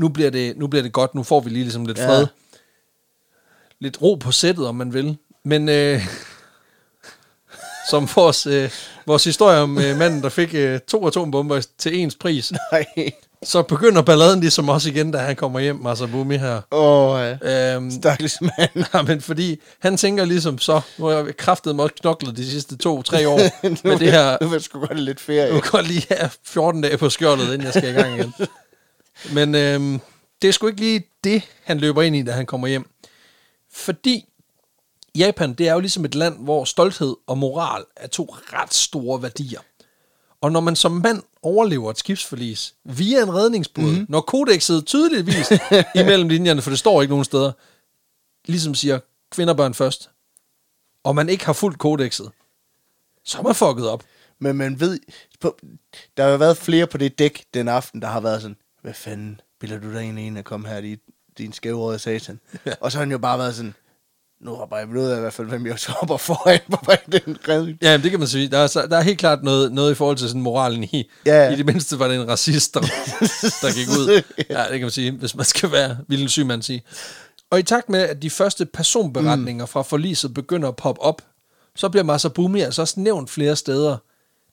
nu, bliver det, nu bliver det godt, nu får vi lige ligesom lidt Ja. fred. Lidt ro på sættet, om man vil. Men øh, [laughs] som vores, øh, vores historie om øh, manden, der fik øh, to atombomber til ens pris, [laughs] Nej. så begynder balladen ligesom også igen, da han kommer hjem, Masabumi her. Åh, ja. Øhm, Stakkels mand. [laughs] nej, men fordi han tænker ligesom så, nu har jeg kraftet mig knoklet de sidste to-tre år med det her, Nu vil jeg sgu godt lidt ferie. nu kan jeg lige have 14 dage på skjoldet, inden jeg skal i gang igen. Men øhm, det er sgu ikke lige det, han løber ind i, da han kommer hjem. Fordi Japan, det er jo ligesom et land, hvor stolthed og moral er to ret store værdier. Og når man som mand overlever et skibsforlis via en redningsbåd, mm-hmm. når kodexet tydeligvis [laughs] imellem linjerne, for det står ikke nogen steder, ligesom siger kvinder børn først, og man ikke har fuldt kodexet, så er man fucket op. Men man ved, på, der har været flere på det dæk den aften, der har været sådan, hvad fanden bilder du dig egentlig ind at komme her, din, din skævrede satan? [laughs] Og så har han jo bare været sådan, nu har jeg ud af i hvert fald, hvem jeg så hopper foran på den redning. Ja, men det kan man sige. Der er, så- der er helt klart noget, noget i forhold til sådan moralen i. Ja, ja. I det mindste var det en racist, der, [laughs] der gik ud. Ja, det kan man sige, hvis man skal være vildt syg, man sige. Og i takt med, at de første personberetninger fra forliset begynder at poppe op, så bliver Masabumi altså også nævnt flere steder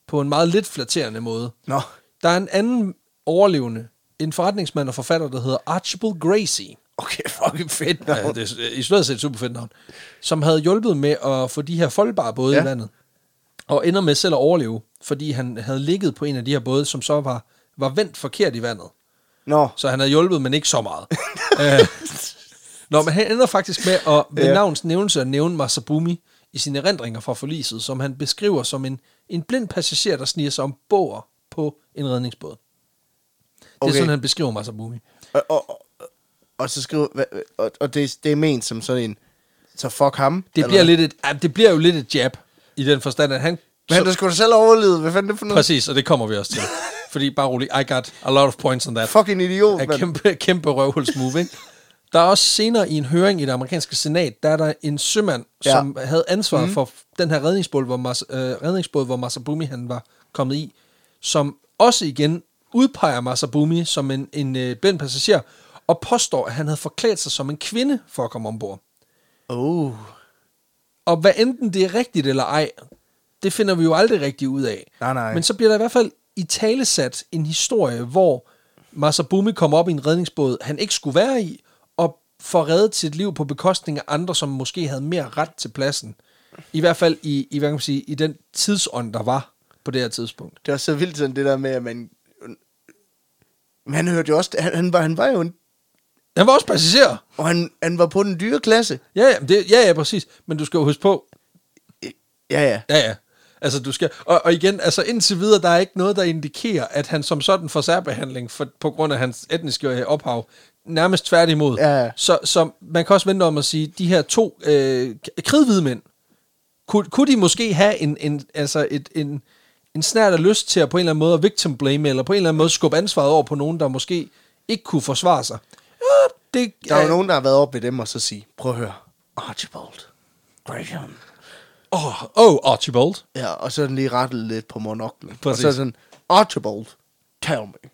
på en meget lidt flatterende måde. Nå, Der er en anden overlevende, en forretningsmand og forfatter, der hedder Archibald Gracie. okay, fucking fedt. Ja, navn. det er isoleret set et super fedt navn. Som havde hjulpet med at få de her foldbare både ja. Ja. i vandet. Og ender med selv at overleve, fordi han havde ligget på en af de her både, som så var, var vendt forkert i vandet. Nå, Så han havde hjulpet, men ikke så meget. [laughs] øh, Nå, men han ender faktisk med at ved ja. Ja. navns nævnelse at nævne Masabumi i sine erindringer fra forliset, som han beskriver som en, en blind passager, der sniger sig ombord på en redningsbåd. Det er Okay. sådan, han beskriver Masabumi. og, og, og, og så skriver, og, og det, det er ment som sådan en, så fuck ham. Det eller bliver, lidt et, det bliver jo lidt et jab, i den forstand, at han... Men han der skulle selv overleve, hvad fanden det for noget? Præcis, og det kommer vi også til. [laughs] Fordi bare rolig, I got a lot of points on that. Fucking idiot, mand. kæmpe, kæmpe røvhulsmove, ikke? Der er også senere i en høring i det amerikanske senat, der er der en sømand, ja. Som havde ansvar mm. for den her redningsbåd, hvor, Mas, øh, redningsbåd, hvor Masabumi han var kommet i, som også igen udpeger Masabumi som en, en øh, blind passager, og påstår, at han havde forklædt sig som en kvinde for at komme ombord. Oh. Og hvad enten det er rigtigt eller ej, det finder vi jo aldrig rigtig ud af. Nej, nej. Men så bliver der i hvert fald i talesat en historie, hvor Masabumi kommer op i en redningsbåd, han ikke skulle være i, og får reddet sit liv på bekostning af andre, som måske havde mere ret til pladsen. I hvert fald i, i, hvad kan man sige, i den tidsånd, der var på det her tidspunkt. Det er så vildt sådan det der med, at man... Men han hørte jo også... Han, han, var, han var jo en... Han var også passager. Og han, han var på den dyre klasse. Ja, ja, det, ja, ja, præcis. Men du skal jo huske på, Ja, ja. Ja, ja. Altså, du skal, og, og igen, altså indtil videre, der er ikke noget, der indikerer, at han som sådan får særbehandling for, på grund af hans etniske øh, ophav. Nærmest tværtimod. Ja, ja. Så, så man kan også vente om at sige, de her to øh, kridhvide mænd, kunne, kunne de måske have en, en, altså et, en, en snært af lyst til at på en eller anden måde at victim blame, eller på en eller anden måde skubbe ansvaret over på nogen, der måske ikke kunne forsvare sig. Ja, det, Der er jo nogen, der har været op ved dem og så sige, prøv at høre, Archibald Graham. Åh, oh, oh, Archibald. Ja, og så er lige rettet lidt på monoklen. Og Præcis. så er sådan, Archibald, tell me,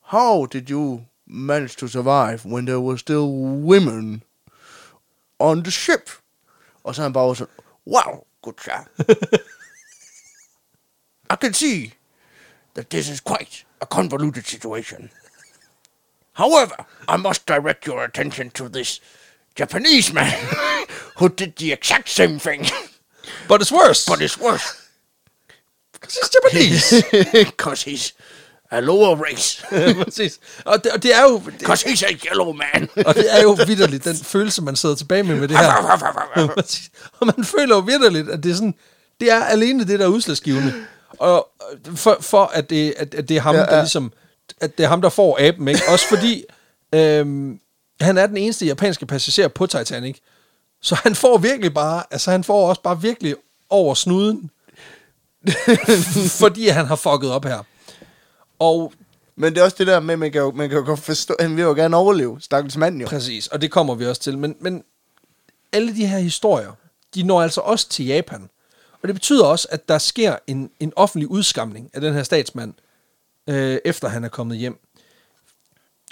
how did you manage to survive when there were still women on the ship? Og så han bare sådan, wow, good job. [laughs] I can see that this is quite a convoluted situation. However, I must direct your attention to this Japanese man [laughs] who did the exact same thing, But it's worse. but it's worse Because it's Japanese. [laughs] because he's a lower race. [laughs] Præcis. Og det, og det er jo... Because he's a yellow man. og det er jo vidderligt den følelse, man sidder tilbage med med det her. Og man føler jo vidderligt, at det er sådan... Det er alene det, der er udslagsgivende. Og for, for at, det, at, at det er ham, Ja, ja, ja. der ligesom... At det er ham, der får aben, ikke? Også fordi... Øhm, han er den eneste japanske passager på Titanic. Så han får virkelig bare... Altså, han får også bare virkelig over snuden. [laughs] fordi han har fucket op her. Og Men det er også det der med, man kan jo, man kan jo godt forstå, han vil jo gerne overleve, stakkels mand jo. Præcis, og det kommer vi også til. Men, men alle de her historier, de når altså også til Japan. Og det betyder også, at der sker en, en offentlig udskamning af den her statsmand, øh, efter han er kommet hjem.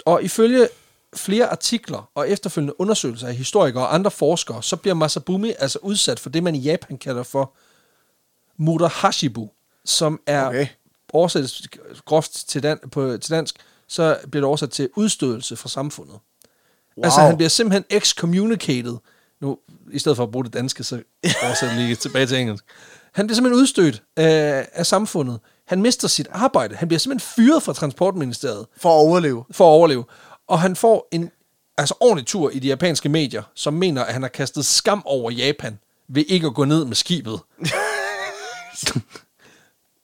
Og ifølge flere artikler og efterfølgende undersøgelser af historikere og andre forskere, så bliver Masabumi altså udsat for det, man i Japan kalder for murahashibu, som er Okay. oversat groft til, dan- på, til dansk, så bliver det oversat til udstødelse fra samfundet. Wow. Altså, han bliver simpelthen excommunicated. Nu, i stedet for at bruge det danske, så oversætter lige tilbage til engelsk. Han bliver simpelthen udstødt af, af samfundet. Han mister sit arbejde. Han bliver simpelthen fyret fra Transportministeriet For at overleve. for at overleve. Og han får en altså ordentlig tur i de japanske medier, som mener, at han har kastet skam over Japan ved ikke at gå ned med skibet. [laughs]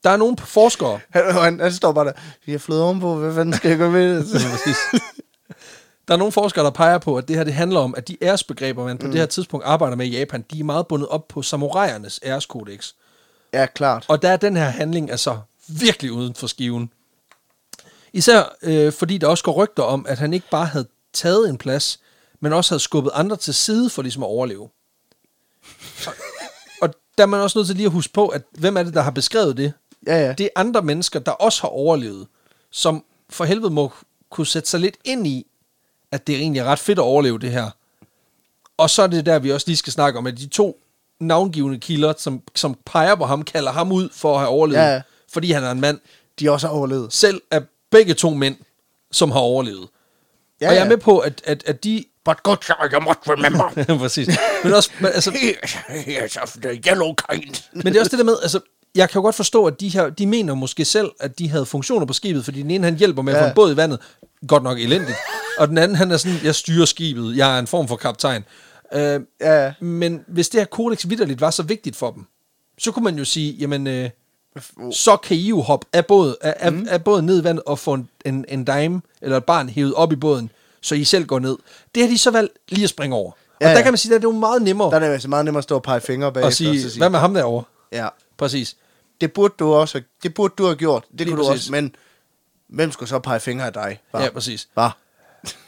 der er nogle forskere, Han, han, han står bare der, jeg er flået ovenpå, hvad fanden skal jeg gøre med det? Der er nogle forskere, der peger på, at det her det handler om, at de æresbegreber, man på mm. det her tidspunkt arbejder med i Japan, de er meget bundet op på samurajernes æreskodex. ja, klart. Og der er den her handling altså virkelig uden for skiven. Især øh, fordi der også går rygter om, at han ikke bare havde taget en plads, men også havde skubbet andre til side for ligesom at overleve. Og, og der er man også nødt til lige at huske på, at hvem er det, der har beskrevet det? Ja, ja. Det er andre mennesker, der også har overlevet, som for helvede må kunne sætte sig lidt ind i, at det egentlig er ret fedt at overleve det her. Og så er det der, vi også lige skal snakke om, at de to navngivende kilder, som, som peger på ham, kalder ham ud for at have overlevet, Ja, fordi han er en mand. De også har overlevet. Selv er begge to mænd, som har overlevet. Ja, Ja, og jeg er ja. med på, at, at, at de... But good sir, you must remember, [laughs] Præcis. Men, også, men, altså, he is, he is of the yellow kind. men det er også det der med, altså, jeg kan jo godt forstå, at de her, de mener måske selv, at de havde funktioner på skibet, fordi den ene, han hjælper med at Ja. få en båd i vandet, godt nok elendigt, og den anden, han er sådan, jeg styrer skibet, jeg er en form for kaptajn. Øh, Ja, men hvis det her kodex vidderligt var så vigtigt for dem, så kunne man jo sige, jamen, øh, så kan I jo hoppe af, båd, af, af, Mm. af båden ned i vandet og få en, en, en dime eller et barn hævet op i båden, så I selv går ned. Det har de så valgt lige at springe over. Ja, og der ja. kan man sige, at det er jo meget nemmere Der er det altså meget nemmere at stå og pege fingre bagefter. at sige, og sige hvad med ham derovre? Ja. Præcis. Det burde du også, det burde du have gjort. Det Lige kunne du præcis. også, men hvem skulle så pege fingre af dig? Hva? Ja, præcis. Hva?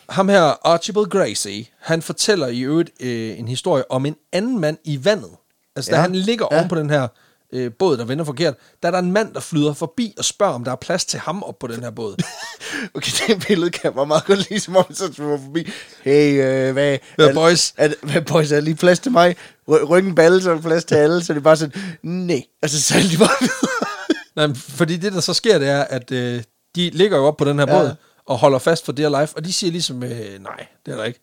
Ham her, Archibald Gracie, han fortæller i øvrigt øh, en historie om en anden mand i vandet. Altså, ja. da han ligger ja. oven på den her øh, båd, der vender forkert, der er der en mand, der flyder forbi og spørger, om der er plads til ham op på den her båd. [laughs] Okay, det billede kan jeg meget godt lide, som om så svømmer forbi. Hey, øh, hvad, Hvad, er, boys? Er, hvad, boys, er der lige plads til mig? Ry- Ryggen balle, så er der plads til alle. Så det er bare sådan, nej. Og så sælger de bare. [laughs] Nej, fordi det, der så sker, det er, at øh, de ligger jo op på den her Ja. båd og holder fast for dear life, og de siger ligesom, øh, nej, det er der ikke.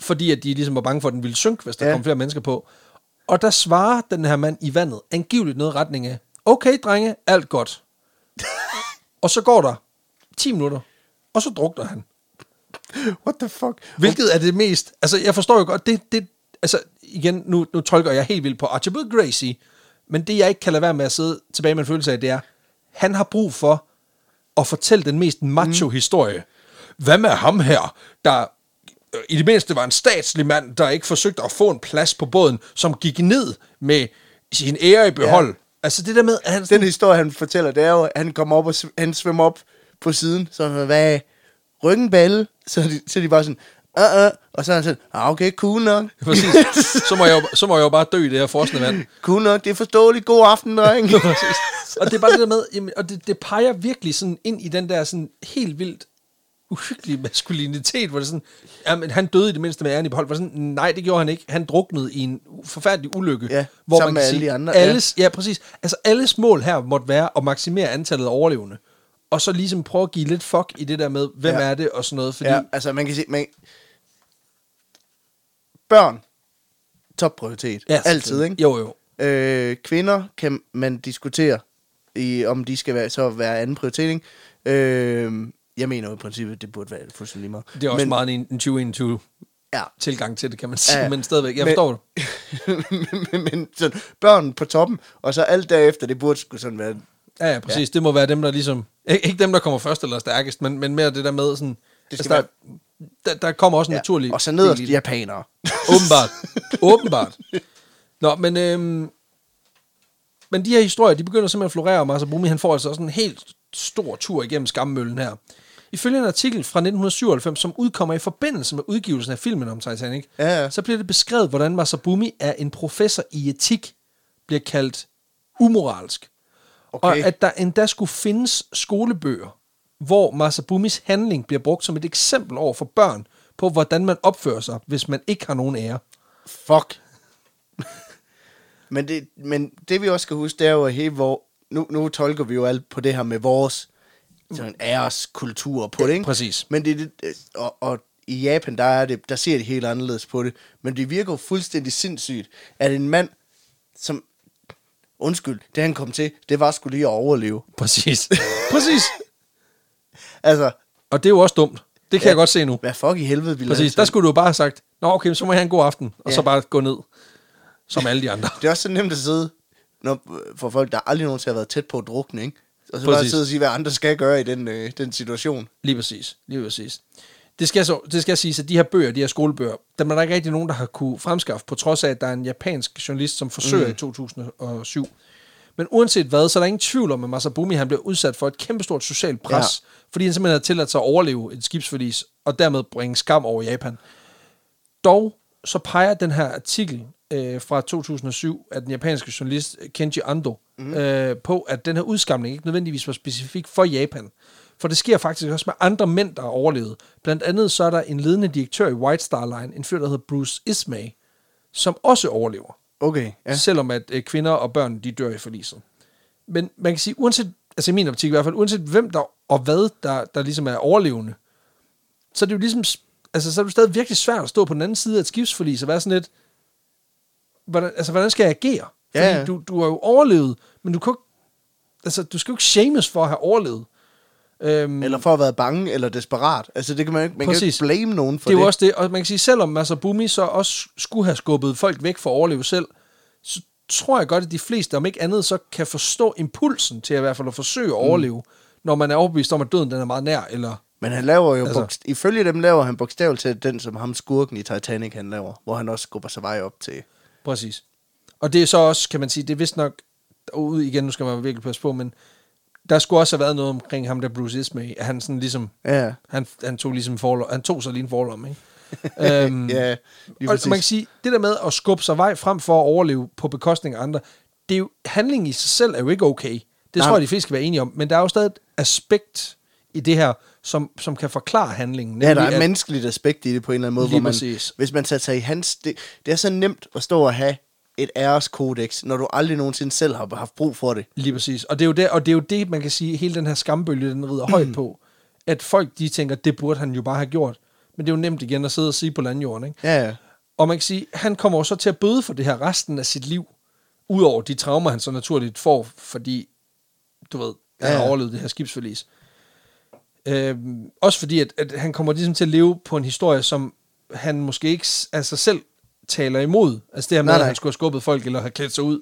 Fordi at de ligesom var bange for, at den ville synke, hvis der ja. kom flere mennesker på. Og der svarer den her mand i vandet angiveligt noget i retning af, okay, drenge, alt godt. [laughs] og så går der 10 minutter, og så drukner han. What the fuck? Hvilket er det mest... Altså, jeg forstår jo godt, det... det altså, igen, nu, nu tolker jeg helt vildt på Archibald Gracie, men det, jeg ikke kan lade være med at sidde tilbage med en følelse af, det er, han har brug for at fortælle den mest macho-historie. Hvad med ham her, der i det mindste var en statslig mand, der ikke forsøgte at få en plads på båden, som gik ned med sin ære i behold. Ja. Altså det der med, at han Den historie, han fortæller, det er jo, at han kommer op og sv- han svømmer op på siden. Så han, hvad, ryggen balle? Så de, så de bare sådan, uh, uh, og så er han sådan, ah, okay, cool nok. [laughs] præcis, så må, jeg jo, så må jeg jo bare dø i det her frosne vand. cool nok, det er forståeligt. God aften, dreng. [laughs] Og det er bare det der med, jamen, og det, det peger virkelig sådan ind i den der sådan helt vildt uhyggelige maskulinitet, hvor det sådan, jamen, han døde i det mindste med æren i behold, hvor sådan, nej, det gjorde han ikke. Han druknede i en forfærdelig ulykke. Ja, hvor man kan med alle sige, de andre, ja. Alles, ja. præcis. Altså, alles mål her måtte være at maksimere antallet af overlevende. Og så ligesom prøve at give lidt fuck i det der med, hvem Ja. ja. er det, og sådan noget. Fordi, Ja, ja. altså man kan sige, man, børn, topprioritet. Ja, Altid, ikke? Jo, jo. Øh, kvinder kan man diskutere, i, om de skal være, så være anden prioritet, ikke? Øh, jeg mener jo i princippet, det burde være fuldstændig lige meget. Det er også Men- Men, meget en, en 2021 Ja. tilgang til det, kan man sige. Ja, men stadigvæk, jeg Men- forstår det. [laughs] men, men sådan, børn på toppen, og så alt derefter, det burde sgu sådan være... Ja, ja, præcis. Ja. Det må være dem, der ligesom... Ikke dem, der kommer først eller stærkest, men, men mere det der med sådan... Det skal altså, der, der, der kommer også en Ja. naturlig... Og så nederst del japanere. [laughs] Åbenbart. Åbenbart. Nå, men... Øhm, men de her historier, de begynder simpelthen at florere, og Masabumi, han får altså også en helt stor tur igennem skammøllen her. Ifølge en artikel fra 1997, som udkommer i forbindelse med udgivelsen af filmen om Titanic, Ja, ja. så bliver det beskrevet, hvordan Masabumi er en professor i etik, bliver kaldt umoralsk. Okay. Og at der endda skulle findes skolebøger, hvor Masabumis handling bliver brugt som et eksempel over for børn på, hvordan man opfører sig, hvis man ikke har nogen ære. Fuck. [laughs] men, det, men det vi også skal huske, det er jo, at hele hvor, nu, nu tolker vi jo alt på det her med vores sådan æreskultur på det, ikke? Præcis. Men det, det og, og i Japan, der, er det, der ser de helt anderledes på det. Men det virker jo fuldstændig sindssygt, at en mand, som, undskyld, det han kom til, det var skulle lige at overleve. Præcis. [laughs] Præcis. Altså, Og det er jo også dumt. Det kan ja. jeg godt se nu. hvad fuck i helvede ville Præcis. Der skulle du jo bare have sagt, Nå, okay, så må jeg have en god aften, og Ja. så bare gå ned, som alle de andre. Det er også så nemt at sidde når, for folk, der aldrig nogensinde har været tæt på at drukne, ikke? Og så bare Præcis. sidde og sige, hvad andre skal gøre i den, øh, den situation. Lige præcis. Lige præcis. Det skal, så, det skal siges, at de her bøger, de her skolebøger, dem er der ikke rigtig nogen, der har kunne fremskaffe, på trods af, at der er en japansk journalist, som forsøger mm. i 2007. Men uanset hvad, så er der ingen tvivl om, at Masabumi han bliver udsat for et kæmpestort socialt pres, ja. fordi han simpelthen har tilladt sig at overleve et skibsforlis, og dermed bringe skam over Japan. Dog så peger den her artikel øh, fra 2007 af den japanske journalist Kenji Ando mm. øh, på, at den her udskamning ikke nødvendigvis var specifik for Japan. For det sker faktisk også med andre mænd, der har overlevet. Blandt andet så er der en ledende direktør i White Star Line, en fyr, der hedder Bruce Ismay, som også overlever. Okay, Ja. Selvom at øh, kvinder og børn, de dør i forliset. Men man kan sige, uanset, altså i min optik i hvert fald, uanset hvem der og hvad, der, der ligesom er overlevende, så er det jo ligesom, altså så er det jo stadig virkelig svært at stå på den anden side af et skibsforlis og være sådan lidt, hvordan, altså hvordan skal jeg agere? Fordi Ja, ja. Du, du har jo overlevet, men du kan altså du skal jo ikke shames for at have overlevet. Øhm, Eller for at have været bange eller desperat. Altså, det kan man, ikke- man kan Præcis. ikke blame nogen for det er det. jo også det, og man kan sige, selvom Masabumi så også skulle have skubbet folk væk for at overleve selv, så tror jeg godt, at de fleste, om ikke andet, så kan forstå impulsen til at i hvert fald at forsøge at overleve, når man er overbevist om, at døden den er meget nær, eller... Men han laver jo, Altså- altså. ifølge dem laver han bogstaveligt til den, som ham skurken i Titanic han laver, hvor han også skubber sig vej op til. Præcis. Og det er så også, kan man sige, det er vist nok, ude igen, nu skal man virkelig passe på, men der skulle også have været noget omkring ham, der Bruce Ismay, at han sådan ligesom, Ja, han, han tog ligesom forlom, han tog sig lige en forlom, ikke? [laughs] øhm, ja og man kan præcis. sige, det der med at skubbe sig vej frem for at overleve på bekostning af andre, det er jo, handlingen i sig selv er jo ikke okay. Det Nej. tror jeg, de fleste skal være enige om. Men der er jo stadig et aspekt i det her, som, som kan forklare handlingen. Ja, der er at- et menneskeligt aspekt i det på en eller anden måde, hvor man, præcis. hvis man tager sig i hans... Det, det er så nemt at stå og have et æreskodex, når du aldrig nogensinde selv har haft brug for det. Lige præcis. Og det er jo det, og det, er jo det man kan sige, hele den her skambølge, den rider højt på. [clears throat] At folk, de tænker, det burde han jo bare have gjort. Men det er jo nemt igen at sidde og sige på landjorden, ikke? Ja, ja. Og man kan sige, han kommer jo så til at bøde for det her resten af sit liv. Udover de traumer, han så naturligt får, fordi, du ved, han Ja, har ja. overlevet det her skibsforlis. Øhm, også fordi, at, at han kommer ligesom til at leve på en historie, som han måske ikke altså selv taler imod. Altså det her med, Nej, at nej. han skulle have skubbet folk, eller have klædt sig ud.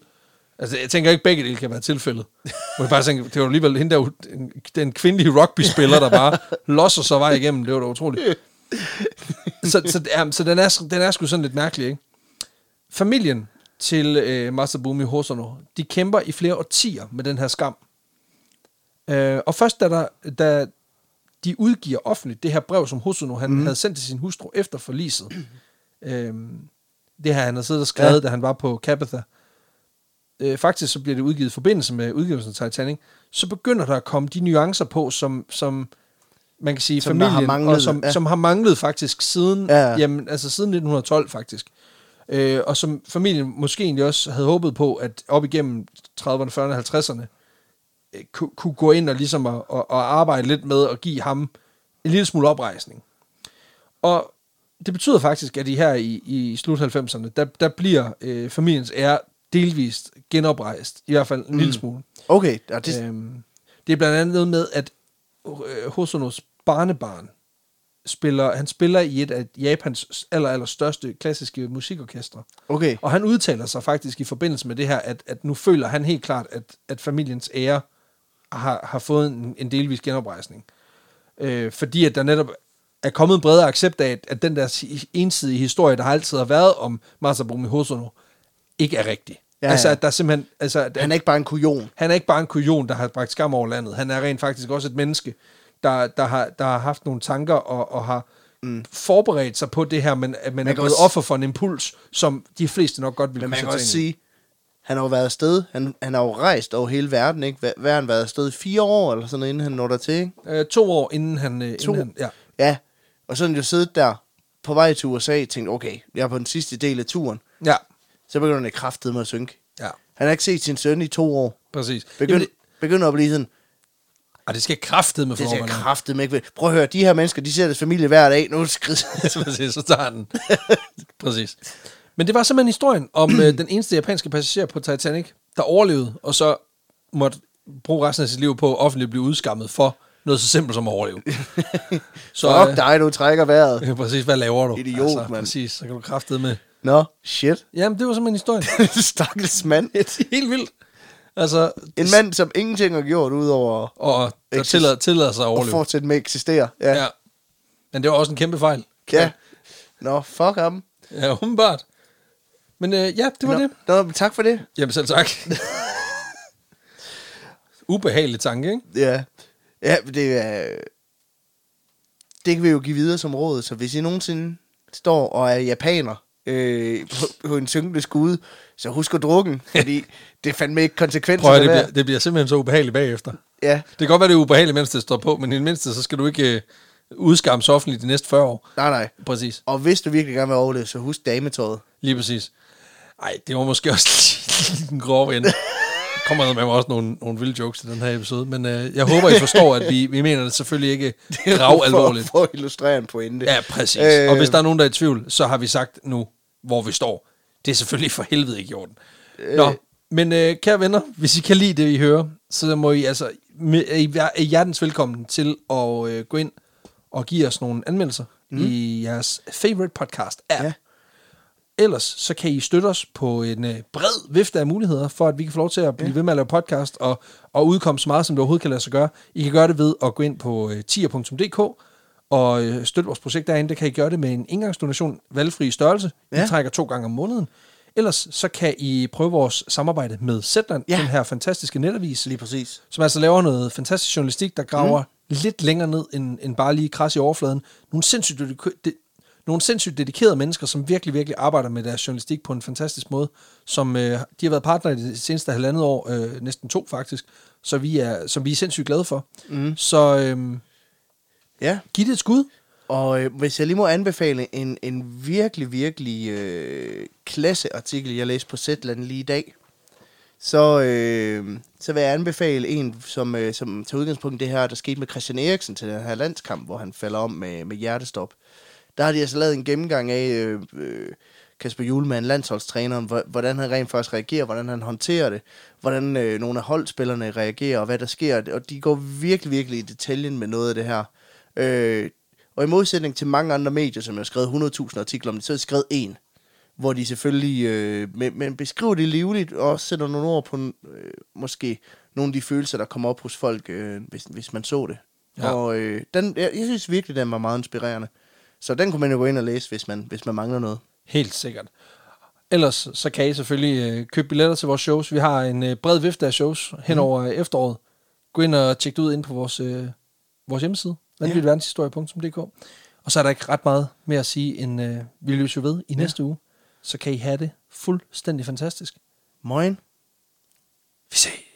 Altså jeg tænker ikke, begge dele kan være tilfældet. Hvor jeg bare tænker, det var alligevel hende der, den, kvindelige rugby-spiller, der bare [laughs] losser sig vej igennem. Det var da utroligt. så, så, ja, så den, er, den er sgu sådan lidt mærkelig, ikke? Familien til øh, Masabumi Hosono, de kæmper i flere årtier med den her skam. Øh, og først da, der, da de udgiver offentligt det her brev, som Hosono han mm. havde sendt til sin hustru efter forliset, øh, det her han havde siddet og skrevet, ja. Da han var på Capitha, øh, faktisk så bliver det udgivet i forbindelse med udgivelsen af Titanic, så begynder der at komme de nuancer på, som, som man kan sige, Som der har familien, manglet, og som, ja. som har manglet faktisk siden, Ja. ja. jamen, altså siden 1912 faktisk. Øh, og som familien måske egentlig også havde håbet på, at op igennem 30'erne, 40'erne, 50'erne, øh, kunne, kunne gå ind og ligesom at, at, at arbejde lidt med at give ham en lille smule oprejsning. Og det betyder faktisk, at i her i, i slut 90'erne, der, der bliver øh, familiens ære delvist genoprejst, i hvert fald en mm. lille smule. Okay, ja, det, Øhm, det er blandt andet noget med, at øh, Hosonos barnebarn spiller, han spiller i et af Japans aller, aller største klassiske musikorkestre. okay. Og han udtaler sig faktisk i forbindelse med det her, at, at nu føler han helt klart, at, at familiens ære har, har fået en, en delvis genoprejsning. Øh, fordi at der netop er kommet en bredere accept af, at, at den der si- ensidige historie, der har altid har været om Masabumi Hosono, ikke er rigtig. Ja, Ja, altså, ja. at der simpelthen... Altså, at, Han er ikke bare en kujon. han er ikke bare en kujon, der har bragt skam over landet. Han er rent faktisk også et menneske, der, der, har, der har haft nogle tanker og, og har mm. forberedt sig på det her, men at man, Man er blevet også- offer for en impuls, som de fleste nok godt vil Men kunne man kan også sige, han har jo været afsted. Han, han har jo rejst over hele verden, ikke? Hvad, hvad har han været afsted? i Fire år eller sådan noget, inden han når der til, ikke? Øh, to år inden han... Øh, To? Inden han ja. Ja. Og så har han jo siddet der på vej til USA og tænkt, okay, jeg er på den sidste del af turen. ja, Så begynder han kraftet med at synke. ja, Han har ikke set sin søn i to år. præcis. Begynder, Jamen, begynder at blive sådan, det, ah, det skal kraftet med det skal kraftet med ikke. Prøv at høre, de her mennesker, de ser deres familie hver dag. Nu er det skridt. [laughs] præcis, så tager den. [laughs] præcis. Men det var simpelthen historien om [clears throat] øh, den eneste japanske passager på Titanic, der overlevede, og så måtte bruge resten af sit liv på at offentligt blive udskammet for noget så simpelt som at overleve. [laughs] så, Fuck dig, du trækker vejret. øh, [laughs] præcis, hvad laver du? Idiot, altså, mand. Præcis, så kan du kraftet med. Nå, shit. Jamen, det var simpelthen historien. [laughs] Stakkels mand. det er helt vildt. Altså, En mand, som ingenting har gjort, udover og der tillader, tillader sig at overleve. fortsætte med at eksistere. Ja. Ja. Men det var også en kæmpe fejl. ja. Nå, fuck ham. Ja, umiddelbart. Men øh, ja, det var Nå, det. Nå, men tak for det. Jamen selv tak. [laughs] Ubehagelig tanke, ikke? Ja. Ja, det er... Det kan vi jo give videre som råd, så hvis I nogensinde står og er japaner øh, på, på en synkende skude, så husk at drukken, [laughs] fordi det fandme ikke konsekvenser Prøv at, det, bliver, det bliver simpelthen så ubehageligt bagefter. Ja, Det kan godt være, det er ubehageligt, mens det står på, men i det mindste, så skal du ikke øh, udskamme sig offentligt de næste 40 år. nej, nej. Præcis. Og hvis du virkelig gerne vil overleve, så husk dametøjet. Lige præcis. Ej, det var måske også [laughs] lige den grove ende. Der kommer med mig også nogle, nogle vilde jokes i den her episode, men øh, jeg håber, I forstår, at vi, vi mener det selvfølgelig ikke [laughs] grav alvorligt. For, for at illustrere en pointe. Ja, præcis. Øh. Øh, og hvis der er nogen, der er i tvivl, så har vi sagt nu, hvor vi står. Det er selvfølgelig for helvede ikke i orden. Øh. Nå, men øh, kære venner, hvis I kan lide det, I hører, så må I altså, er I hjertens velkommen til at øh, gå ind og give os nogle anmeldelser mm. i jeres favorite podcast app. Ja. Ellers så kan I støtte os på en øh, bred vifte af muligheder, for at vi kan få lov til at blive ja. ved med at lave podcast og, og udkomme så meget, som det overhovedet kan lade sig gøre. I kan gøre det ved at gå ind på øh, tier.dk og øh, støtte vores projekt derinde. Det kan I gøre det med en engangsdonation, valgfri størrelse. Ja. Vi trækker to gange om måneden. Ellers så kan I prøve vores samarbejde med Zetland, Ja. den her fantastiske netavis, Lige præcis. som altså laver noget fantastisk journalistik, der graver mm. lidt længere ned end, end bare lige kras i overfladen. Nogle sindssygt, det, nogle sindssygt dedikerede mennesker, som virkelig, virkelig arbejder med deres journalistik på en fantastisk måde, som øh, de har været partner i det seneste halvandet år, øh, næsten to faktisk, så vi er, som vi er sindssygt glade for. Mm. Så øh, Ja, giv det et skud. og øh, hvis jeg lige må anbefale en, en virkelig, virkelig øh, klasseartikel, jeg læste på Zetland lige i dag, så, øh, så vil jeg anbefale en, som, øh, som tager udgangspunkt i det her, der skete med Christian Eriksen til den her landskamp, hvor han falder om med, med hjertestop. Der har de altså lavet en gennemgang af øh, øh, Kasper Julemand, landsholdstræneren, hvor- hvordan han rent faktisk reagerer, hvordan han håndterer det, hvordan øh, nogle af holdspillerne reagerer, og hvad der sker. Og de går virkelig, virkelig i detaljen med noget af det her. Øh, og i modsætning til mange andre medier, som har skrevet 100.000 artikler om det, så har de skrevet en, hvor de selvfølgelig øh, men, men beskriver det livligt, og også sætter nogle ord på øh, måske nogle af de følelser, der kommer op hos folk, øh, hvis, hvis man så det. Ja. Og øh, den, jeg, jeg synes virkelig, den var meget inspirerende. Så den kunne man jo gå ind og læse, hvis man, hvis man mangler noget. Helt sikkert. Ellers så kan I selvfølgelig øh, købe billetter til vores shows. Vi har en øh, bred vifte af shows hen over mm. efteråret. Gå ind og tjek det ud ind på vores, øh, vores hjemmeside, vanvittigverdenshistorie.dk. Og så er der ikke ret meget mere at sige, end øh, vi løser jo ved i Ja. næste uge. Så kan I have det fuldstændig fantastisk. Moin. Vi ses.